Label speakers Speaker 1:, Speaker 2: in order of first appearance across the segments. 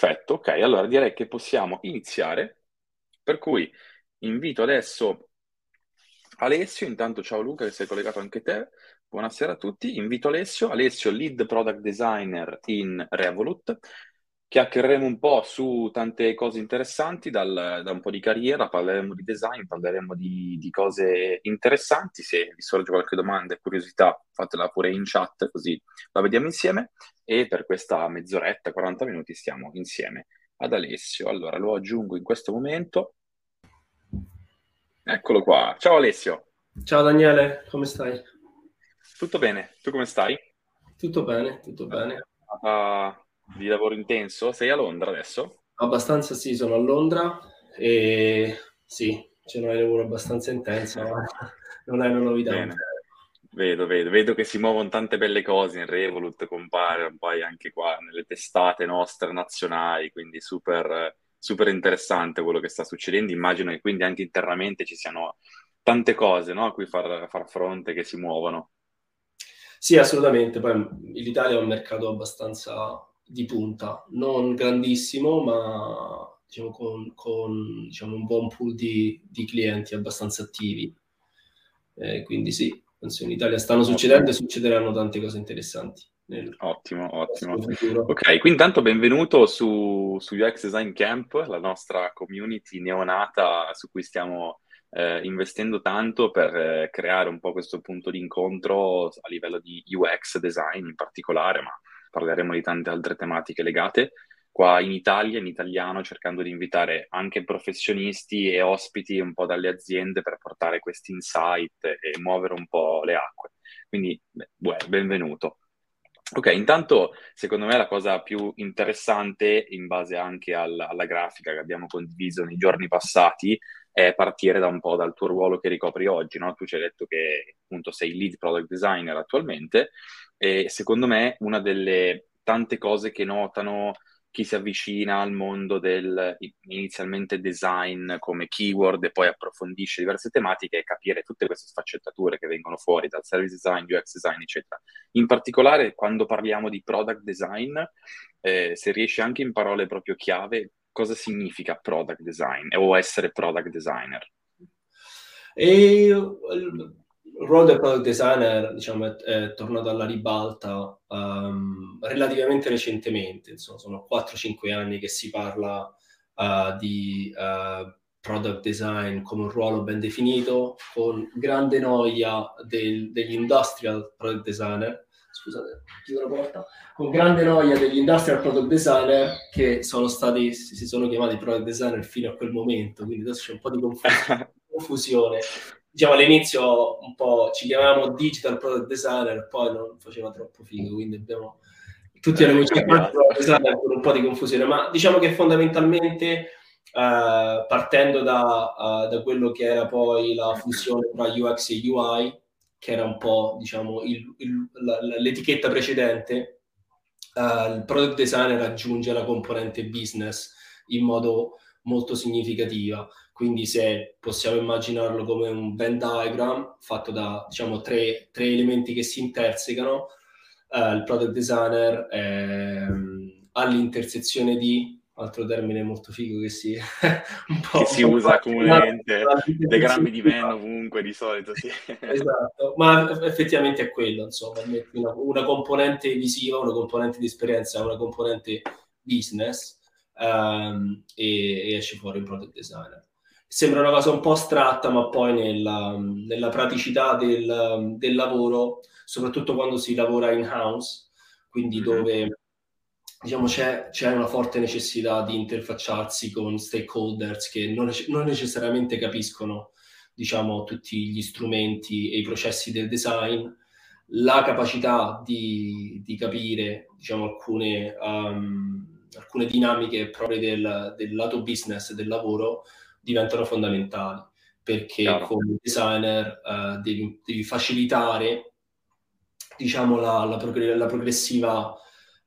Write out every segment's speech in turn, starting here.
Speaker 1: Perfetto, ok, allora direi che possiamo iniziare, per cui invito adesso Alessio, intanto ciao Luca che sei collegato anche te, buonasera a tutti, invito Alessio, Alessio lead product designer in Revolut, chiacchiereremo un po' su tante cose interessanti dal, da un po' di carriera, parleremo di design, parleremo di, di, cose interessanti. Se vi sorge qualche domanda e curiosità, fatela pure in chat, così la vediamo insieme. E per questa mezz'oretta, 40 minuti, stiamo insieme ad Alessio. Allora lo aggiungo in questo momento. Eccolo qua. Ciao Alessio.
Speaker 2: Ciao Daniele, come stai?
Speaker 1: Tutto bene, tu come stai?
Speaker 2: Tutto bene, tutto bene.
Speaker 1: Uh, di lavoro intenso. Sei a Londra adesso?
Speaker 2: Abbastanza sì, sono a Londra e sì, c'è un lavoro abbastanza intenso, ma non è una novità.
Speaker 1: Bene. Vedo, vedo, vedo che si muovono tante belle cose in Revolut, compare poi anche qua nelle testate nostre nazionali, quindi super, super interessante quello che sta succedendo. Immagino che quindi anche internamente ci siano tante cose no, a cui far, far fronte che si muovono.
Speaker 2: Sì, assolutamente. Poi l'Italia è un mercato abbastanza di punta, non grandissimo, ma diciamo, con, con diciamo, un buon pool di, di clienti abbastanza attivi. Eh, quindi sì, penso in Italia stanno succedendo e succederanno tante cose interessanti.
Speaker 1: Ottimo, ottimo. Ok, quindi intanto benvenuto su, su UX Design Camp, la nostra community neonata su cui stiamo eh, investendo tanto per eh, creare un po' questo punto di incontro a livello di UX design in particolare, ma parleremo di tante altre tematiche legate. Qua in Italia, in italiano, cercando di invitare anche professionisti e ospiti un po' dalle aziende per portare questi insight e muovere un po' le acque. Quindi, beh, benvenuto. Ok, intanto secondo me la cosa più interessante, in base anche al, alla grafica che abbiamo condiviso nei giorni passati, è partire da un po' dal tuo ruolo che ricopri oggi. No? Tu ci hai detto che appunto sei lead product designer attualmente e secondo me una delle tante cose che notano chi si avvicina al mondo del inizialmente design come keyword e poi approfondisce diverse tematiche è capire tutte queste sfaccettature che vengono fuori dal service design, UX design, eccetera. In particolare quando parliamo di product design, eh, se riesci anche in parole proprio chiave, cosa significa product design o essere product designer?
Speaker 2: E il ruolo del product designer diciamo, è, è tornato alla ribalta um, relativamente recentemente, insomma, sono 4-5 anni che si parla uh, di uh, product design come un ruolo ben definito, con grande noia del, degli industrial product designer, scusate, chiudo la porta, con grande noia degli industrial product designer che sono stati, si sono chiamati product designer fino a quel momento, quindi adesso c'è un po' di confusione. Diciamo all'inizio un po' ci chiamavamo digital product designer, poi non faceva troppo figo, quindi abbiamo tutti erano chiamati product designer con un po' di confusione, ma diciamo che fondamentalmente Uh, partendo da, uh, da, quello che era poi la fusione tra UX e UI, che era un po' diciamo il, il, la, l'etichetta precedente, uh, il product designer aggiunge la componente business in modo molto significativa. Quindi se possiamo immaginarlo come un Venn diagram fatto da diciamo tre, tre elementi che si intersecano, uh, il product designer è um, all'intersezione di altro termine molto figo che si,
Speaker 1: che si usa comunemente, diagrammi di Venn ovunque di solito, sì.
Speaker 2: esatto, ma effettivamente è quello, insomma, una, una, componente visiva, una componente di esperienza, una componente business um, e, e, esce fuori il product designer. Sembra una cosa un po' astratta, ma poi nella, nella praticità del, del, lavoro, soprattutto quando si lavora in house, quindi mm-hmm. dove diciamo, c'è, c'è, una forte necessità di interfacciarsi con stakeholders che non, non necessariamente capiscono diciamo, tutti gli strumenti e i processi del design, la capacità di, di capire diciamo, alcune, um, alcune, dinamiche proprio del, del, lato business del lavoro diventano fondamentali perché Chiaro. come designer uh, devi, devi, facilitare diciamo, la, la, progr- la progressiva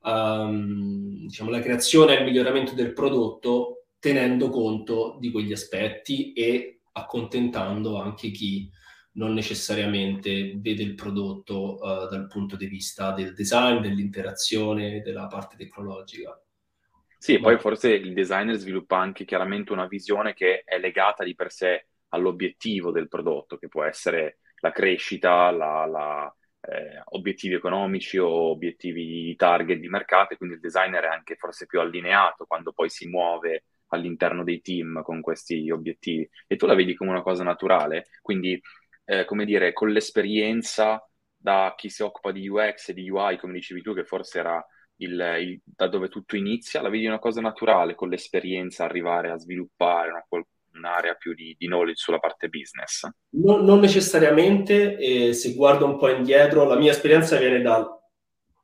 Speaker 2: um, diciamo, la creazione e il miglioramento del prodotto tenendo conto di quegli aspetti e accontentando anche chi non necessariamente vede il prodotto uh, dal punto di vista del design, dell'interazione, della parte tecnologica.
Speaker 1: Sì, poi forse il designer sviluppa anche chiaramente una visione che è legata di per sé all'obiettivo del prodotto, che può essere la crescita, la, la, eh, obiettivi economici o obiettivi di target di mercato, e quindi il designer è anche forse più allineato quando poi si muove all'interno dei team con questi obiettivi. E tu la vedi come una cosa naturale, quindi, eh, come dire, con l'esperienza da chi si occupa di UX e di UI, come dicevi tu, che forse era il, il, da dove tutto inizia, la vedi una cosa naturale con l'esperienza arrivare a sviluppare una, un'area più di, di, knowledge sulla parte business?
Speaker 2: Non, non necessariamente, eh, se guardo un po' indietro, la mia esperienza viene dal,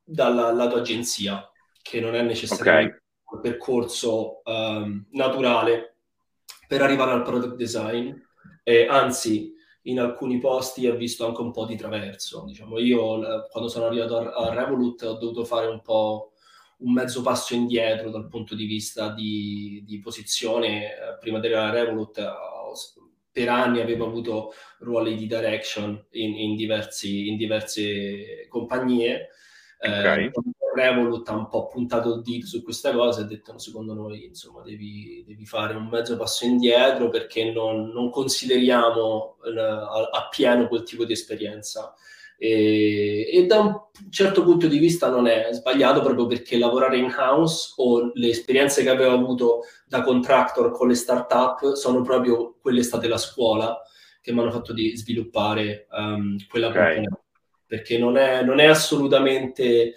Speaker 2: dal lato agenzia, che non è necessariamente okay. un percorso um, naturale per arrivare al product design, eh, anzi in alcuni posti ho visto anche un po' di traverso. Diciamo, io quando sono arrivato a, a Revolut ho dovuto fare un po' un mezzo passo indietro dal punto di vista di, di posizione. Eh, prima della Revolut per anni avevo avuto ruoli di direction in, in, diversi, in diverse compagnie. Okay. Eh, Revolut ha un po' puntato il dito su questa cosa e ha detto no, secondo noi insomma devi, devi, fare un mezzo passo indietro perché non, non consideriamo uh, appieno quel tipo di esperienza e, e, da un certo punto di vista non è sbagliato proprio perché lavorare in house o le esperienze che avevo avuto da contractor con le startup sono proprio quelle state la scuola che mi hanno fatto di sviluppare um, quella okay. perché non è, non è assolutamente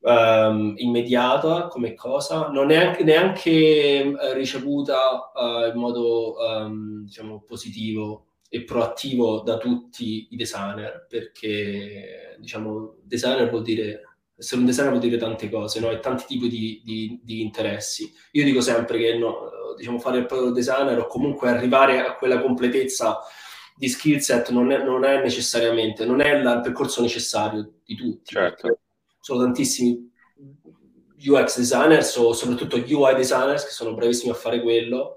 Speaker 2: um, immediata come cosa, non è neanche, neanche uh, ricevuta uh, in modo um, diciamo positivo e proattivo da tutti i designer, perché diciamo designer vuol dire essere un designer vuol dire tante cose, no? e tanti tipi di, di, di, interessi. Io dico sempre che no, diciamo, fare il product designer o comunque arrivare a quella completezza di skill set non è, non è necessariamente, non è il percorso necessario di tutti.
Speaker 1: Certo.
Speaker 2: Sono tantissimi UX designers o soprattutto UI designers che sono bravissimi a fare quello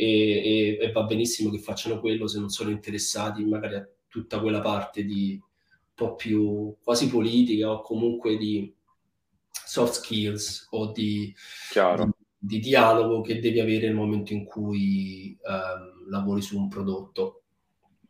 Speaker 2: e, e, e, va benissimo che facciano quello se non sono interessati magari a tutta quella parte di un po' più quasi politica o comunque di soft skills o di, di, di dialogo che devi avere nel momento in cui um, lavori su un prodotto.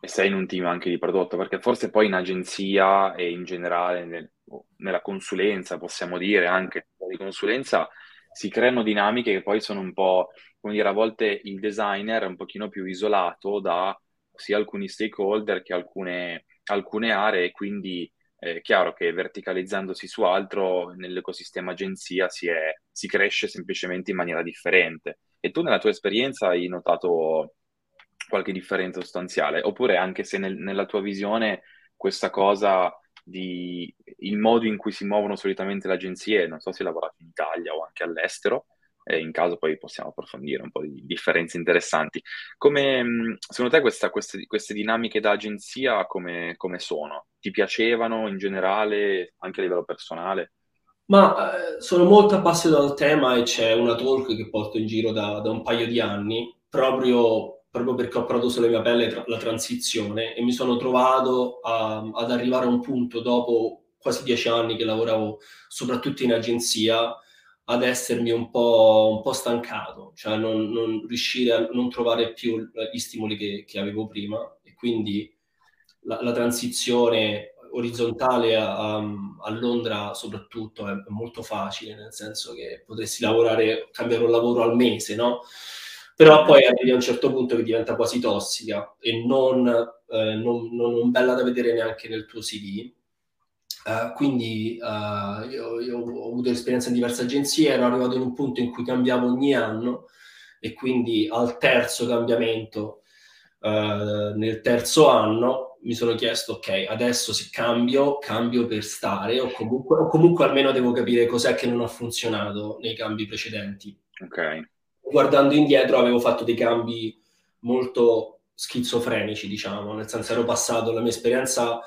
Speaker 1: E sei in un team anche di prodotto, perché forse poi in agenzia e in generale nel, nella consulenza, possiamo dire anche di consulenza, si creano dinamiche che poi sono un po' come dire, a volte il designer è un pochino più isolato da sia alcuni stakeholder che alcune, alcune aree, quindi è chiaro che verticalizzandosi su altro nell'ecosistema agenzia si, è, si cresce semplicemente in maniera differente. E tu nella tua esperienza hai notato qualche differenza sostanziale? Oppure anche se nel, nella tua visione questa cosa di il modo in cui si muovono solitamente le agenzie, non so se hai lavorato in Italia o anche all'estero, e in caso poi possiamo approfondire un po' di differenze interessanti. Come, secondo te questa, queste, queste, dinamiche da agenzia come, come, sono? Ti piacevano in generale, anche a livello personale?
Speaker 2: Ma eh, sono molto appassionato al tema e c'è una talk che porto in giro da, da un paio di anni, proprio, proprio, perché ho provato sulla mia pelle tra, la transizione e mi sono trovato a, ad arrivare a un punto dopo quasi dieci anni che lavoravo soprattutto in agenzia, ad essermi un po', un po stancato, cioè non, non, riuscire a non trovare più gli stimoli che, che avevo prima e quindi la, la transizione orizzontale a, a, Londra soprattutto è molto facile, nel senso che potresti lavorare, cambiare un lavoro al mese, no? Però poi arrivi a un certo punto che diventa quasi tossica e non, eh, non, non bella da vedere neanche nel tuo CV Uh, quindi uh, io, io, ho avuto esperienza in diverse agenzie, ero arrivato in un punto in cui cambiavo ogni anno e quindi al terzo cambiamento, uh, nel terzo anno, mi sono chiesto, ok, adesso se cambio, cambio per stare o comunque, o comunque almeno devo capire cos'è che non ha funzionato nei cambi precedenti.
Speaker 1: Ok.
Speaker 2: Guardando indietro avevo fatto dei cambi molto schizofrenici, diciamo, nel senso ero passato la mia esperienza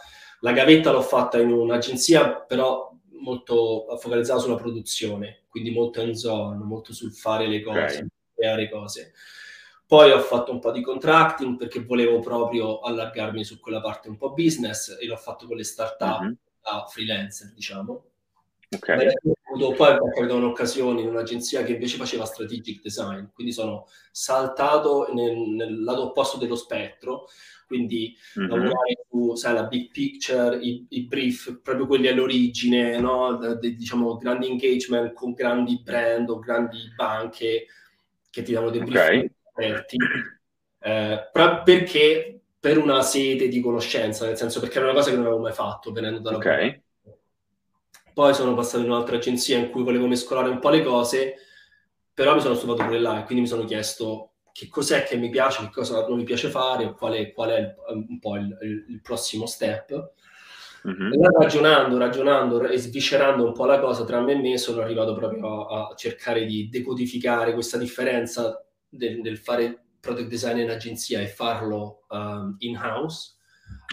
Speaker 2: la gavetta l'ho fatta in un'agenzia, però molto focalizzata sulla produzione, quindi molto in zone, molto sul fare le cose, okay. creare cose. Poi ho fatto un po' di contracting perché volevo proprio allargarmi su quella parte un po' business e l'ho fatto con le start-up uh-huh. da freelancer, diciamo. Okay. poi è capitato un'occasione in un'agenzia che invece faceva strategic design, quindi sono saltato nel, nel lato opposto dello spettro, quindi mm-hmm. lavorare su sai, la big picture, i, i, brief, proprio quelli all'origine, no? de, de, diciamo grandi engagement con grandi brand o grandi banche che ti danno dei brief okay. aperti, eh, perché per una sete di conoscenza, nel senso perché era una cosa che non avevo mai fatto venendo dalla
Speaker 1: okay.
Speaker 2: Poi sono passato in un'altra agenzia in cui volevo mescolare un po' le cose, però mi sono stufato pure là e quindi mi sono chiesto che cos'è che mi piace, che cosa non mi piace fare, qual è, qual è un po' il, il, il prossimo step. Mm-hmm. ragionando, ragionando e sviscerando un po' la cosa tra me e me, sono arrivato proprio a, a cercare di decodificare questa differenza del, del, fare product design in agenzia e farlo um, in-house.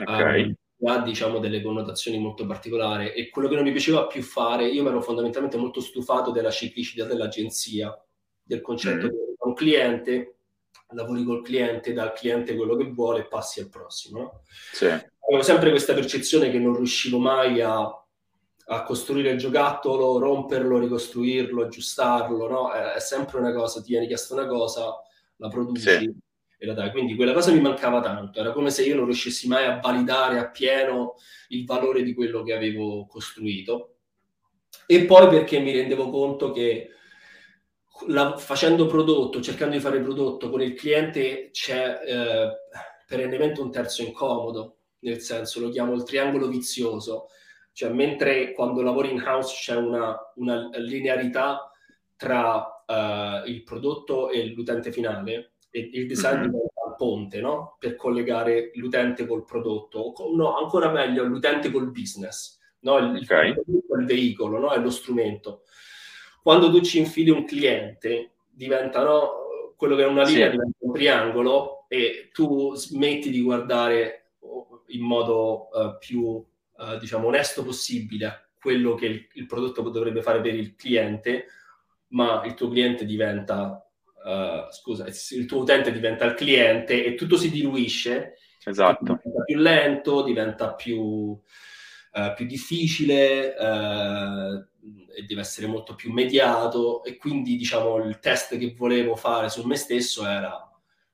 Speaker 2: Okay. Um, ha diciamo delle connotazioni molto particolari e quello che non mi piaceva più fare, io mi ero fondamentalmente molto stufato della ciclicità dell'agenzia, del concetto mm. di un cliente, lavori col cliente, dal cliente quello che vuole e passi al prossimo. No?
Speaker 1: Sì.
Speaker 2: Avevo sempre questa percezione che non riuscivo mai a, a costruire il giocattolo, romperlo, ricostruirlo, aggiustarlo, no? È, è sempre una cosa, ti viene chiesto una cosa, la produci. Sì e la dai. Quindi quella cosa mi mancava tanto, era come se io non riuscissi mai a validare appieno il valore di quello che avevo costruito. E poi perché mi rendevo conto che la, facendo prodotto, cercando di fare prodotto con il cliente c'è eh, perennemente un terzo incomodo, nel senso lo chiamo il triangolo vizioso, cioè mentre quando lavori in house c'è una, una linearità tra uh, il prodotto e l'utente finale, e il design mm-hmm. diventa il ponte no? per collegare l'utente col prodotto, o no, ancora meglio l'utente col business. No? Il, okay. il, il veicolo, no? è lo strumento. Quando tu ci infili un cliente, diventa no? quello che è una linea, sì. diventa un triangolo e tu smetti di guardare in modo uh, più uh, diciamo onesto possibile quello che il, il prodotto dovrebbe fare per il cliente, ma il tuo cliente diventa uh, scusa, il tuo utente diventa il cliente e tutto si diluisce.
Speaker 1: Esatto.
Speaker 2: Diventa più lento, diventa più, uh, più difficile uh, e deve essere molto più mediato. E quindi, diciamo, il test che volevo fare su me stesso era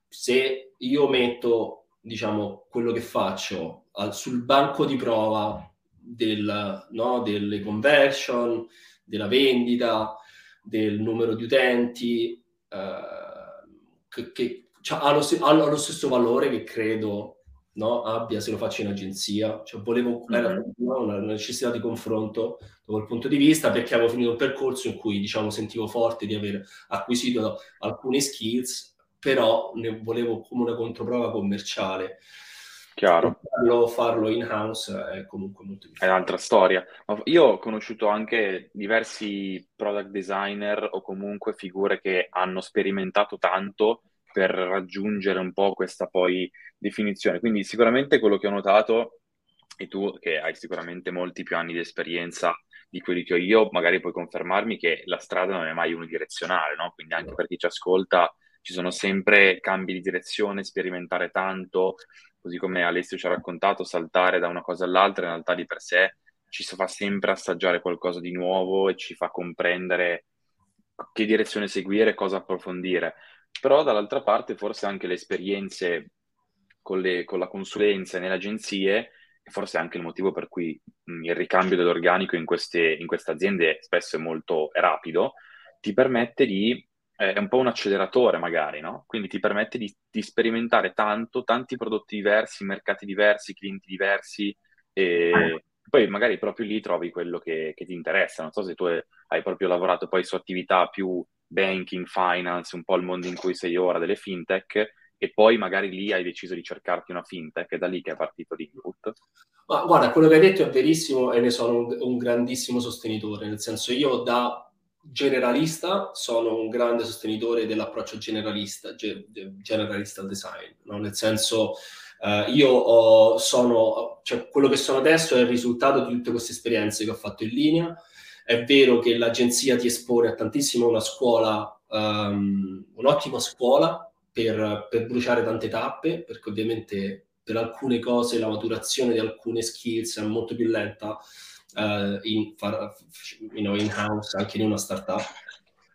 Speaker 2: se io metto, diciamo, quello che faccio al, sul banco di prova del, no, delle conversion, della vendita, del numero di utenti, che, che cioè, ha, lo, ha, lo, stesso valore che credo no, abbia se lo faccio in agenzia. Cioè, volevo, mm-hmm. era una necessità di confronto da quel punto di vista perché avevo finito un percorso in cui diciamo, sentivo forte di aver acquisito alcune skills, però ne volevo come una controprova commerciale.
Speaker 1: Chiaro.
Speaker 2: Farlo, farlo in house è comunque molto difficile.
Speaker 1: È un'altra storia. Io ho conosciuto anche diversi product designer o comunque figure che hanno sperimentato tanto per raggiungere un po' questa poi definizione. Quindi sicuramente quello che ho notato, e tu che hai sicuramente molti più anni di esperienza di quelli che ho io, magari puoi confermarmi che la strada non è mai unidirezionale, no? Quindi anche per chi ci ascolta ci sono sempre cambi di direzione, sperimentare tanto, così come Alessio ci ha raccontato, saltare da una cosa all'altra in realtà di per sé ci fa sempre assaggiare qualcosa di nuovo e ci fa comprendere che direzione seguire, cosa approfondire. Però dall'altra parte forse anche le esperienze con, le, con la consulenza nelle agenzie, e forse anche il motivo per cui mh, il ricambio dell'organico in queste, in queste aziende spesso è molto rapido, ti permette di è un po' un acceleratore magari, no? Quindi ti permette di, di, sperimentare tanto, tanti prodotti diversi, mercati diversi, clienti diversi e poi magari proprio lì trovi quello che, che ti interessa. Non so se tu hai proprio lavorato poi su attività più banking, finance, un po' il mondo in cui sei ora delle fintech e poi magari lì hai deciso di cercarti una fintech, è da lì che è partito l'input.
Speaker 2: Ma guarda, quello che hai detto è verissimo e ne sono un, un grandissimo sostenitore, nel senso io da generalista, sono un grande sostenitore dell'approccio generalista, ge- generalista al design, no? nel senso uh, io ho, sono, cioè quello che sono adesso è il risultato di tutte queste esperienze che ho fatto in linea. È vero che l'agenzia ti espone a tantissimo una scuola, um, un'ottima scuola per, per bruciare tante tappe, perché ovviamente per alcune cose la maturazione di alcune skills è molto più lenta uh, in, you know, in house anche in una startup.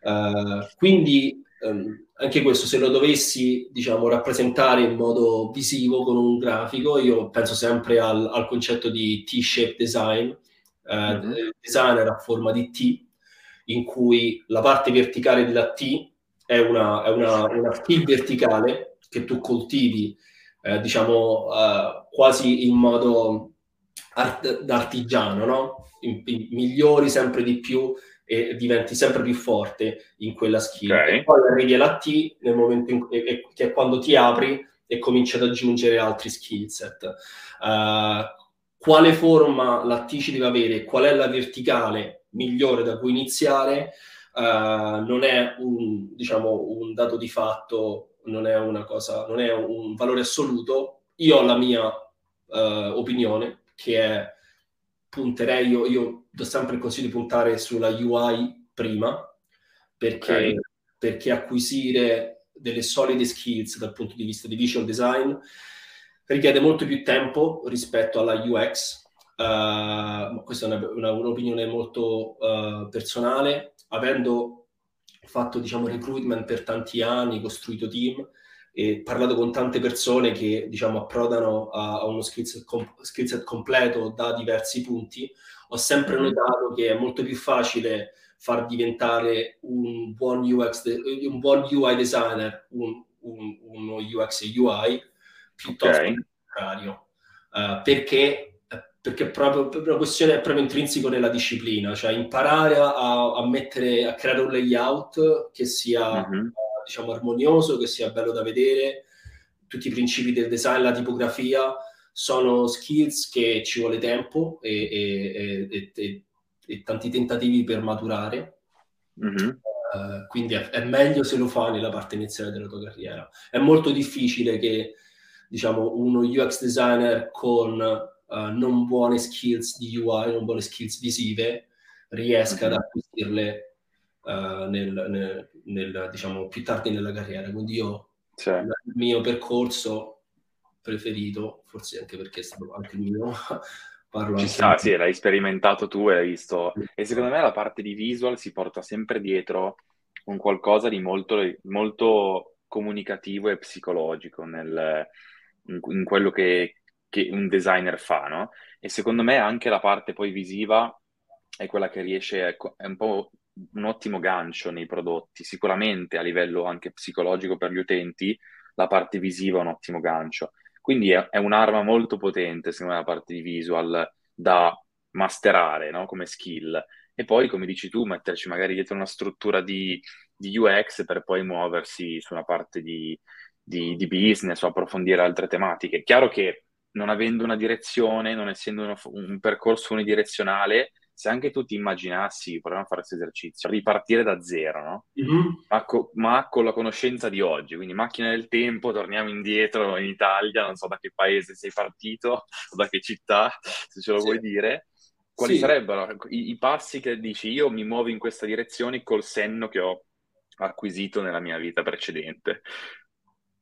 Speaker 2: Uh, quindi um, anche questo, se lo dovessi diciamo, rappresentare in modo visivo con un grafico, io penso sempre al, al concetto di T-shape design, uh, mm-hmm. designer a forma di T, in cui la parte verticale della T è una, è una, una T verticale che tu coltivi, eh, diciamo, uh, quasi in modo art- artigiano, no? In, in, migliori sempre di più e diventi sempre più forte in quella skill. Okay. E poi arrivi alla T nel momento in, e, che è quando ti apri e cominci ad aggiungere altri skill set. Uh, quale forma la T ci deve avere? Qual è la verticale migliore da cui iniziare? Uh, non è un, diciamo, un dato di fatto, non è una cosa, non è un valore assoluto. Io ho la mia uh, opinione, che è punterei, io, io do sempre il consiglio di puntare sulla UI prima, perché, okay. perché acquisire delle solide skills dal punto di vista di visual design richiede molto più tempo rispetto alla UX. Uh, questa è una, una, un'opinione molto uh, personale. Avendo fatto diciamo, recruitment per tanti anni, costruito team, e parlato con tante persone che diciamo, approdano a, a uno skill set, skill set, completo da diversi punti, ho sempre mm-hmm. notato che è molto più facile far diventare un buon, UX de- un buon UI designer un, un, uno UX e UI piuttosto okay. che contrario. Uh, perché, perché proprio, proprio una questione è proprio intrinseco nella disciplina, cioè imparare a, a mettere, a creare un layout che sia mm-hmm diciamo, armonioso, che sia bello da vedere. Tutti i principi del design, la tipografia, sono skills che ci vuole tempo e, e, e, e tanti tentativi per maturare. Mm-hmm. Uh, quindi è, è, meglio se lo fa nella parte iniziale della tua carriera. È molto difficile che diciamo, uno UX designer con uh, non buone skills di UI, non buone skills visive, riesca mm-hmm. ad acquisirle uh, nel, nel, nel, diciamo, più tardi nella carriera. Quindi io cioè. il mio percorso preferito, forse anche perché è stato anche il mio,
Speaker 1: parlo Ci sta, sì, l'hai sperimentato tu e l'hai visto. E secondo me la parte di visual si porta sempre dietro un qualcosa di molto, molto comunicativo e psicologico nel, in, in, quello che, che, un designer fa, no? E secondo me anche la parte poi visiva è quella che riesce, è un po' un ottimo gancio nei prodotti, sicuramente a livello anche psicologico per gli utenti la parte visiva è un ottimo gancio. Quindi è, è un'arma molto potente, secondo me, la parte di visual da masterare no? come skill. E poi, come dici tu, metterci magari dietro una struttura di, di UX per poi muoversi su una parte di, di, di business o approfondire altre tematiche. Chiaro che non avendo una direzione, non essendo uno, un percorso unidirezionale, se anche tu ti immaginassi, proviamo a fare questo esercizio, ripartire da zero, no? Mm-hmm. Ma, co- ma, con la conoscenza di oggi, quindi macchina del tempo, torniamo indietro in Italia, non so da che paese sei partito o da che città, se ce lo sì. vuoi dire. Quali sì. sarebbero i, i passi che dici io mi muovo in questa direzione col senno che ho acquisito nella mia vita precedente?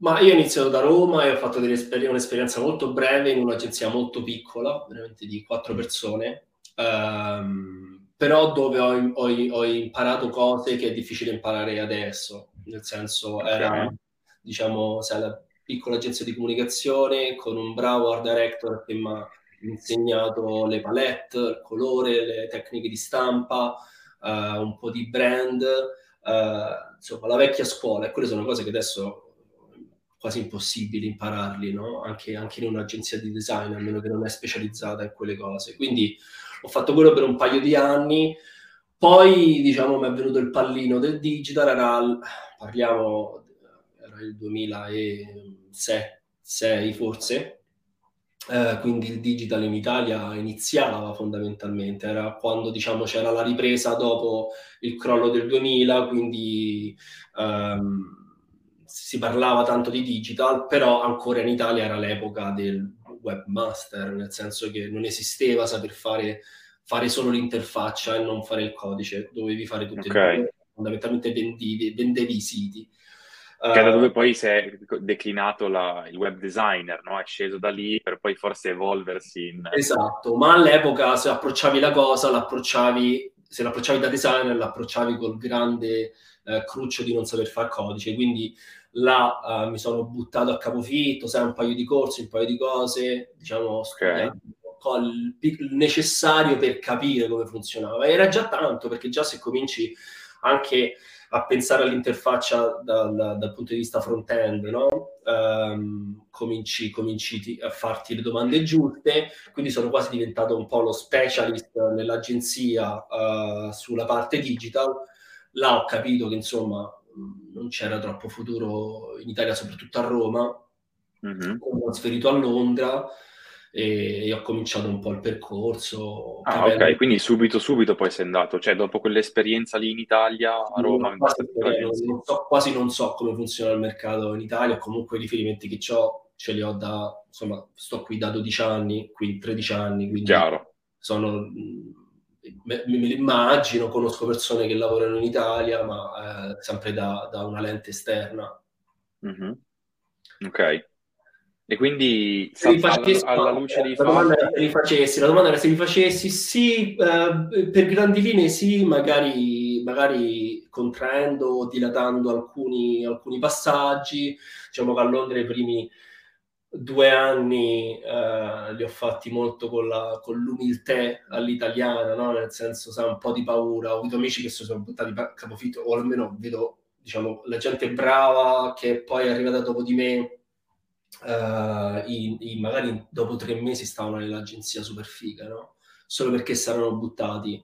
Speaker 2: Ma io ho iniziato da Roma e ho fatto un'esperienza molto breve in un'agenzia molto piccola, veramente di quattro persone, Um, però dove ho, ho, ho, imparato cose che è difficile imparare adesso, nel senso okay. era, diciamo, sai, la piccola agenzia di comunicazione con un bravo art director che mi ha insegnato le palette, il colore, le tecniche di stampa, uh, un po' di brand, uh, insomma, la vecchia scuola, e quelle sono cose che adesso quasi impossibile impararli, no? anche, anche in un'agenzia di design, a meno che non è specializzata in quelle cose. Quindi ho fatto quello per un paio di anni, poi diciamo mi è venuto il pallino del digital, era, parliamo, era il 2006 forse, eh, quindi il digital in Italia iniziava fondamentalmente, era quando diciamo c'era la ripresa dopo il crollo del 2000, quindi ehm, si parlava tanto di digital, però ancora in Italia era l'epoca del webmaster, nel senso che non esisteva saper fare, fare solo l'interfaccia e non fare il codice, dovevi fare tutte okay. le fondamentalmente vendivi, vendevi i siti.
Speaker 1: Che è da dove poi si è declinato la, il web designer, no? È sceso da lì per poi forse evolversi in...
Speaker 2: Esatto, ma all'epoca se approcciavi la cosa, l'approcciavi, se l'approcciavi da designer, l'approcciavi col grande eh, cruccio di non saper fare codice, quindi là uh, mi sono buttato a capofitto, sai, un paio di corsi, un paio di cose, diciamo, okay. il, il necessario per capire come funzionava. Era già tanto, perché già se cominci anche a pensare all'interfaccia dal, dal punto di vista front-end, no? Um, cominci, cominci a farti le domande giuste, quindi sono quasi diventato un po' lo specialist nell'agenzia uh, sulla parte digital. Là ho capito che insomma non c'era troppo futuro in Italia, soprattutto a Roma. Mm-hmm. Ho trasferito a Londra e ho cominciato un po' il percorso.
Speaker 1: Ah, ok, quindi subito, subito poi sei andato, cioè dopo quell'esperienza lì in Italia, a Roma...
Speaker 2: quasi, non so, quasi non so come funziona il mercato in Italia, comunque i riferimenti che ho ce li ho da, insomma, sto qui da 12 anni, quindi 13 anni, quindi
Speaker 1: Chiaro.
Speaker 2: sono... Me, me immagino, conosco persone che lavorano in Italia, ma eh, sempre da, da, una lente esterna.
Speaker 1: Mm-hmm. Ok. E quindi se facessi, alla, luce dei
Speaker 2: fatti... facessi, la domanda era se li facessi, sì, eh, per grandi linee sì, magari, magari contraendo o dilatando alcuni, alcuni passaggi. Diciamo che a Londra i primi due anni eh, li ho fatti molto con, la, con l'umiltà all'italiana, no? nel senso, sai, un po' di paura. Ho avuto amici che si sono buttati a capofitto, o almeno vedo, diciamo, la gente brava che poi è arrivata dopo di me uh, i, i, magari dopo tre mesi stavano nell'agenzia super figa, no? Solo perché si erano buttati.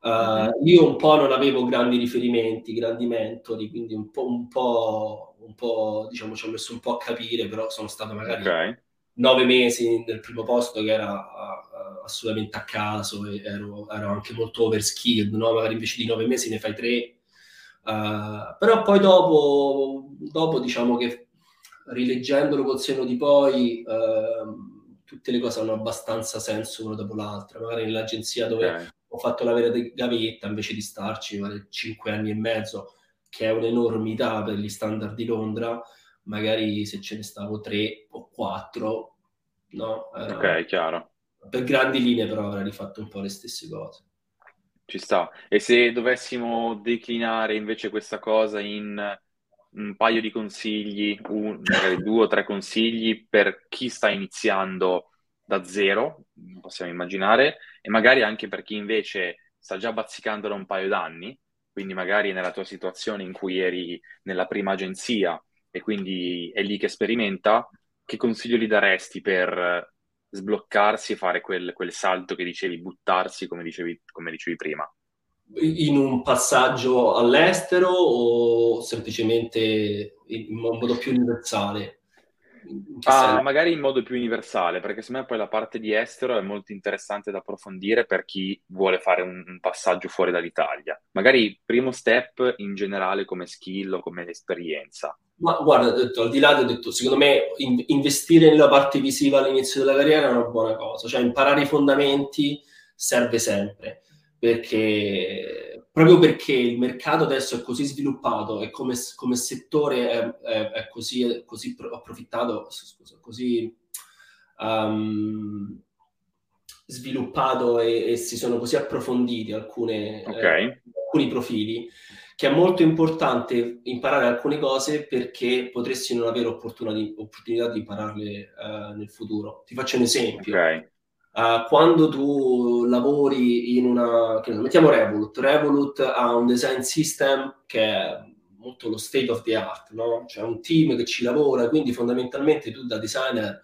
Speaker 2: Uh, io un po' non avevo grandi riferimenti, grandi mentori, quindi un po', un po', un po', diciamo, ci ho messo un po' a capire, però sono stato magari okay. nove mesi nel primo posto che era uh, assolutamente a caso e ero, ero, anche molto overskilled, no? Magari invece di nove mesi ne fai tre. Uh, però poi dopo, dopo diciamo che rileggendolo col senno di poi, ehm, tutte le cose hanno abbastanza senso una dopo l'altra. Magari nell'agenzia dove okay. ho fatto la vera gavetta, invece di starci vale 5 anni e mezzo, che è un'enormità per gli standard di Londra, magari se ce ne stavo 3 o 4, no?
Speaker 1: Era... Ok, chiaro.
Speaker 2: Per grandi linee però avrei fatto un po' le stesse cose.
Speaker 1: Ci sta. E se dovessimo declinare invece questa cosa in un paio di consigli, un, magari due o tre consigli per chi sta iniziando da zero, possiamo immaginare, e magari anche per chi invece sta già bazzicando da un paio d'anni, quindi magari nella tua situazione in cui eri nella prima agenzia e quindi è lì che sperimenta, che consiglio gli daresti per sbloccarsi e fare quel, quel salto che dicevi, buttarsi come dicevi, come dicevi prima?
Speaker 2: in un passaggio all'estero o semplicemente in modo più universale?
Speaker 1: Ah, magari in modo più universale, perché secondo me poi la parte di estero è molto interessante da approfondire per chi vuole fare un, un passaggio fuori dall'Italia. Magari primo step in generale come skill o come esperienza.
Speaker 2: Ma guarda, detto, al di là, ho detto, secondo me in, investire nella parte visiva all'inizio della carriera è una buona cosa, cioè imparare i fondamenti serve sempre perché proprio perché il mercato adesso è così sviluppato e come, come settore è, è, è così, così approfittato, scusa, così um, sviluppato e, e, si sono così approfonditi alcune, okay. eh, alcuni profili che è molto importante imparare alcune cose perché potresti non avere opportunità, opportunità di impararle uh, nel futuro. Ti faccio un esempio. Okay. Uh, quando tu lavori in una, che mettiamo Revolut, Revolut ha un design system che è molto lo state of the art, no? C'è un team che ci lavora, quindi fondamentalmente tu da designer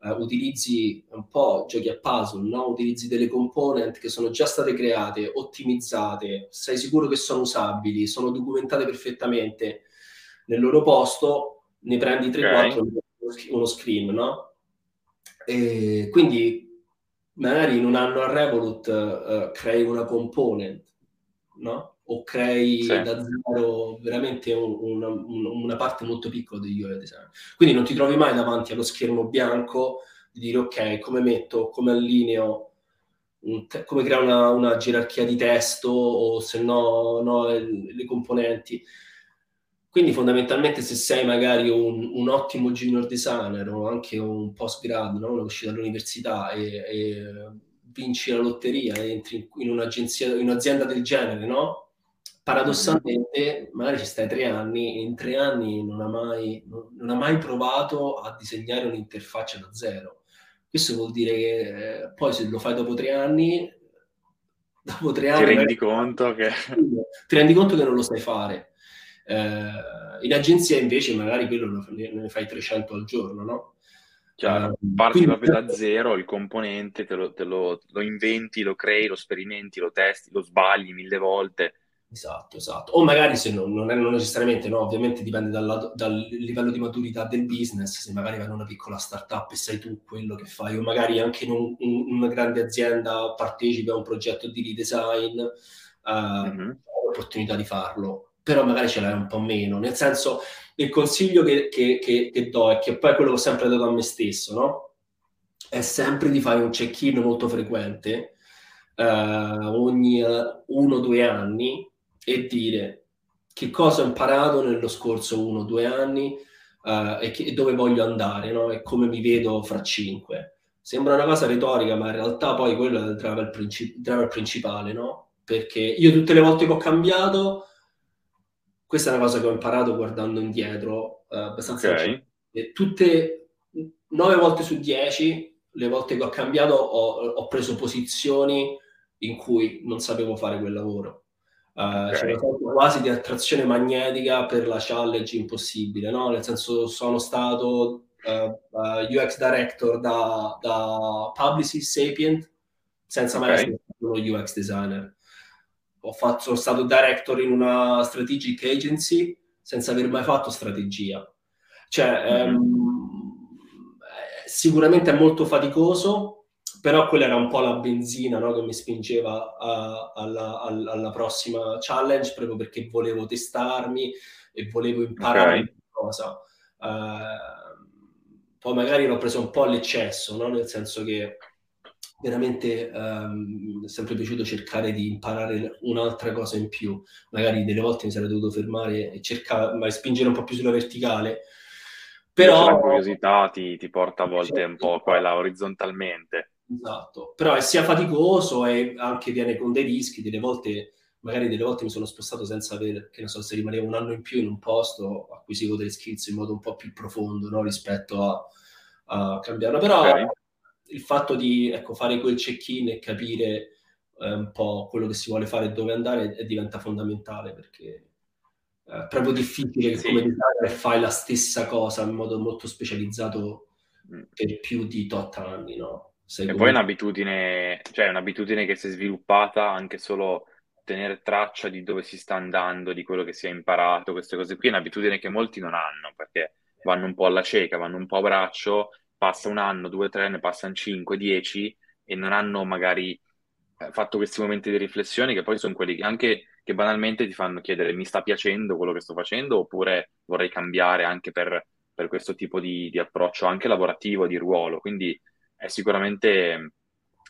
Speaker 2: uh, utilizzi un po' giochi a puzzle, no? Utilizzi delle component che sono già state create, ottimizzate, sei sicuro che sono usabili, sono documentate perfettamente nel loro posto, ne prendi 3-4 okay. uno screen, no? E quindi magari in un anno a Revolut uh, crei una component, no? O crei sì. da zero veramente un, una, un, una parte molto piccola di UI design. Quindi non ti trovi mai davanti allo schermo bianco di dire ok, come metto, come allineo, te- come creo una, una, gerarchia di testo o se no, no le, le componenti quindi fondamentalmente se sei magari un, un, ottimo junior designer o anche un post grad, no? uscito dall'università e, e, vinci la lotteria entri in un'agenzia, in un'azienda del genere, no? Paradossalmente, magari ci stai tre anni e in tre anni non ha mai, non, non ha mai provato a disegnare un'interfaccia da zero. Questo vuol dire che eh, poi se lo fai dopo tre anni,
Speaker 1: dopo tre anni... Ti rendi conto che...
Speaker 2: Ti rendi conto che non lo sai fare eh, in agenzia invece magari quello ne fai 300 al giorno, no?
Speaker 1: Uh, parti quindi... proprio da zero, il componente te, lo, te lo, lo, inventi, lo crei, lo sperimenti, lo testi, lo sbagli mille volte.
Speaker 2: Esatto, esatto. O magari se non, non, è, non necessariamente, no, ovviamente dipende dal, dal, livello di maturità del business, se magari vai in una piccola startup e sei tu quello che fai, o magari anche in un, un, una grande azienda partecipi a un progetto di redesign, uh, mm-hmm. l'opportunità di farlo però magari ce l'hai un po' meno. Nel senso, il consiglio che, che, che, che do e che poi è quello che ho sempre dato a me stesso, no? È sempre di fare un check-in molto frequente, uh, ogni uh, uno o due anni, e dire che cosa ho imparato nello scorso uno o due anni uh, e, che, e, dove voglio andare, no? E come mi vedo fra cinque. Sembra una cosa retorica, ma in realtà poi quello è il driver, princip- driver principale, no? Perché io tutte le volte che ho cambiato questa è una cosa che ho imparato guardando indietro, eh, abbastanza okay. Tutte, nove volte su dieci, le volte che ho cambiato, ho, ho, preso posizioni in cui non sapevo fare quel lavoro. Uh, okay. C'era quasi di attrazione magnetica per la challenge impossibile, no? Nel senso, sono stato uh, uh, UX director da, da Publicist Sapient senza mai okay. essere stato uno UX designer ho fatto, sono stato director in una strategic agency senza aver mai fatto strategia. Cioè, mm-hmm. ehm, sicuramente è molto faticoso, però quella era un po' la benzina no, che mi spingeva a, alla, alla, prossima challenge proprio perché volevo testarmi e volevo imparare okay. qualcosa. Uh, poi magari l'ho preso un po' all'eccesso, no? nel senso che veramente um, è sempre piaciuto cercare di imparare un'altra cosa in più. Magari delle volte mi sarei dovuto fermare e cercare, ma spingere un po' più sulla verticale.
Speaker 1: Però la curiosità ti, ti porta a volte certo. un po' qua e là orizzontalmente.
Speaker 2: Esatto, però è sia faticoso e anche viene con dei rischi, delle volte magari delle volte mi sono spostato senza avere, che ne so, se rimanevo un anno in più in un posto, acquisivo delle skills in modo un po' più profondo no? rispetto a, a cambiare. Però okay il fatto di ecco, fare quel check-in e capire eh, un po' quello che si vuole fare e dove andare e diventa fondamentale perché eh, è proprio difficile che sì. come designer fai la stessa cosa in modo molto specializzato mm. per più di tot anni, no?
Speaker 1: Sei e poi è un'abitudine, cioè un'abitudine che si è sviluppata anche solo tenere traccia di dove si sta andando, di quello che si è imparato, queste cose qui è un'abitudine che molti non hanno perché vanno un po' alla cieca, vanno un po' a braccio passa un anno, due, tre, ne passano cinque, dieci e non hanno magari eh, fatto questi momenti di riflessione che poi sono quelli che anche che banalmente ti fanno chiedere mi sta piacendo quello che sto facendo oppure vorrei cambiare anche per, per questo tipo di, di, approccio anche lavorativo, di ruolo. Quindi è sicuramente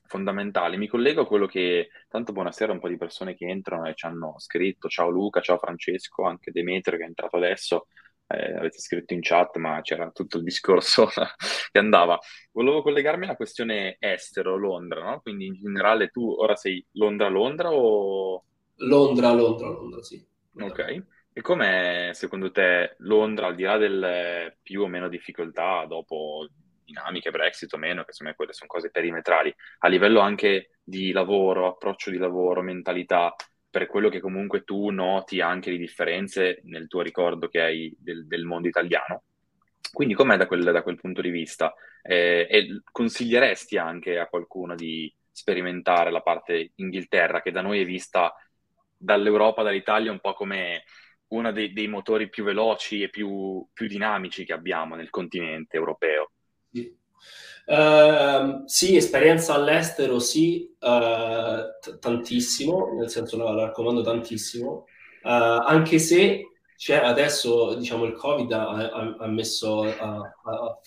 Speaker 1: fondamentale. Mi collego a quello che, tanto buonasera, un po' di persone che entrano e ci hanno scritto, ciao Luca, ciao Francesco, anche Demetrio che è entrato adesso, eh, avete scritto in chat, ma c'era tutto il discorso che andava. Volevo collegarmi alla questione estero, Londra, no? Quindi in generale tu ora sei Londra-Londra o...
Speaker 2: Londra, Londra, Londra, sì.
Speaker 1: Ok. E com'è secondo te Londra, al di là delle più o meno difficoltà dopo dinamiche, Brexit o meno, che insomma quelle sono cose perimetrali, a livello anche di lavoro, approccio di lavoro, mentalità, per quello che comunque tu noti anche di differenze nel tuo ricordo che hai del, del mondo italiano. Quindi com'è da quel, da quel punto di vista? Eh, e consiglieresti anche a qualcuno di sperimentare la parte Inghilterra, che da noi è vista dall'Europa, dall'Italia, un po' come uno dei, dei motori più veloci e più, più, dinamici che abbiamo nel continente europeo?
Speaker 2: Sì. Uh, sì, esperienza all'estero, sì, uh, t- tantissimo, nel senso la, la raccomando tantissimo, uh, anche se c'è adesso, diciamo, il Covid ha, ha, ha messo, ha, ha,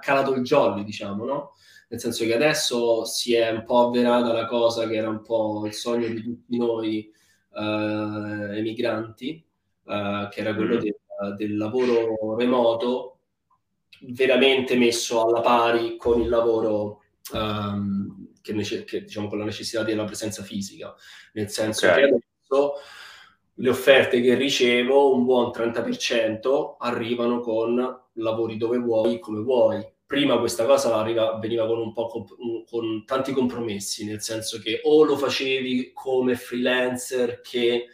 Speaker 2: calato il jolly, diciamo, no? Nel senso che adesso si è un po' avverata la cosa che era un po' il sogno di tutti noi emigranti, che era quello mm. del del lavoro remoto veramente messo alla pari con il lavoro um, che, nece- che, diciamo con la necessità della presenza fisica, nel senso okay. che adesso le offerte che ricevo, un buon 30% arrivano con lavori dove vuoi, come vuoi. Prima questa cosa arriva, veniva con un po' comp- con tanti compromessi, nel senso che o lo facevi come freelancer che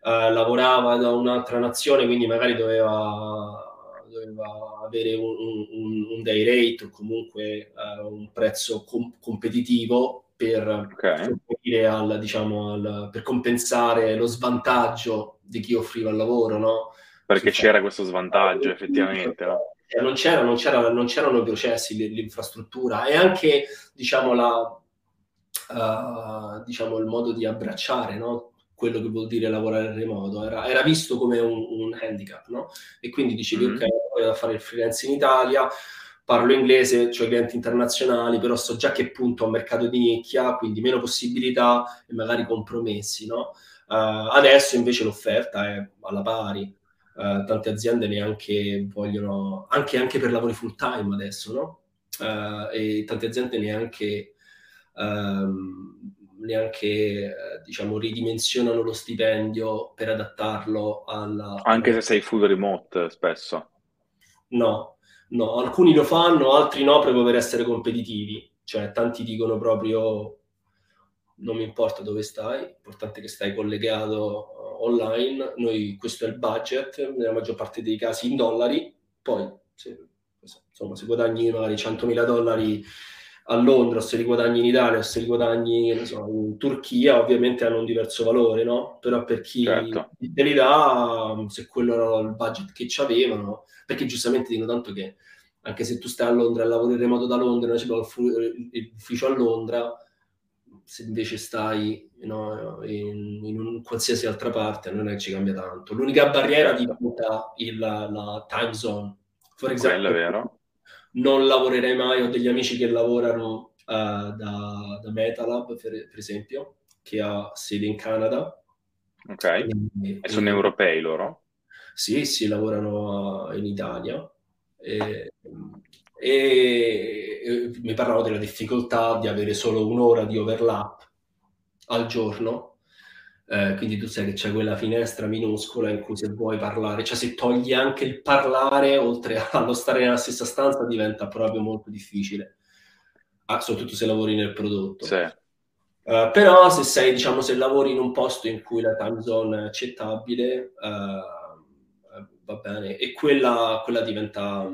Speaker 2: uh, lavorava da un'altra nazione, quindi magari doveva doveva avere un, un, un day rate o comunque uh, un prezzo com- competitivo per, okay. al, diciamo, al, per compensare lo svantaggio di chi offriva il lavoro, no?
Speaker 1: Perché Su c'era questo svantaggio, effettivamente, no?
Speaker 2: Eh, non, c'era, non, c'era, non, c'erano i processi, l'infrastruttura e anche, diciamo, la, uh, diciamo, il modo di abbracciare, no? quello che vuol dire lavorare in remoto, era, era visto come un, un, handicap, no? E quindi dicevi, mm-hmm. ok, voglio fare il freelance in Italia, parlo inglese, ho clienti internazionali, però so già che punto ho un mercato di nicchia, quindi meno possibilità e magari compromessi, no? Uh, adesso invece l'offerta è alla pari, uh, tante aziende neanche vogliono, anche, anche per lavori full time adesso, no? Uh, e tante aziende neanche... Um, neanche diciamo ridimensionano lo stipendio per adattarlo alla
Speaker 1: anche se sei full remote spesso
Speaker 2: no no alcuni lo fanno altri no proprio per essere competitivi. Cioè tanti dicono proprio non mi importa dove stai l'importante è che stai collegato uh, online. Noi questo è il budget nella maggior parte dei casi in dollari. Poi se, insomma se guadagni magari 100.000 dollari a Londra se li guadagni in Italia se li guadagni so, in Turchia, ovviamente hanno un diverso valore, no? Però per chi certo. li dà, se quello era il budget che ci avevano, perché giustamente dicono tanto che anche se tu stai a Londra e lavori in remoto da Londra, c'è l'ufficio a Londra, se invece stai no, in, in qualsiasi altra parte non è che ci cambia tanto. L'unica barriera diventa il, la time zone.
Speaker 1: Per esempio, Quello è vero
Speaker 2: non lavorerei mai, ho degli amici che lavorano uh, da, da Metalab, per, per, esempio, che ha sede in Canada.
Speaker 1: Ok, e, e sono e, europei loro?
Speaker 2: Sì, sì, lavorano in Italia. E, e, mi parlavo della difficoltà di avere solo un'ora di overlap al giorno eh, quindi tu sai che c'è quella finestra minuscola in cui se vuoi parlare, cioè se togli anche il parlare, oltre allo stare nella stessa stanza, diventa proprio molto difficile, ah, soprattutto se lavori nel prodotto.
Speaker 1: Sì.
Speaker 2: Uh, però se sei, diciamo, se lavori in un posto in cui la time zone è accettabile, uh, va bene, e quella, quella diventa,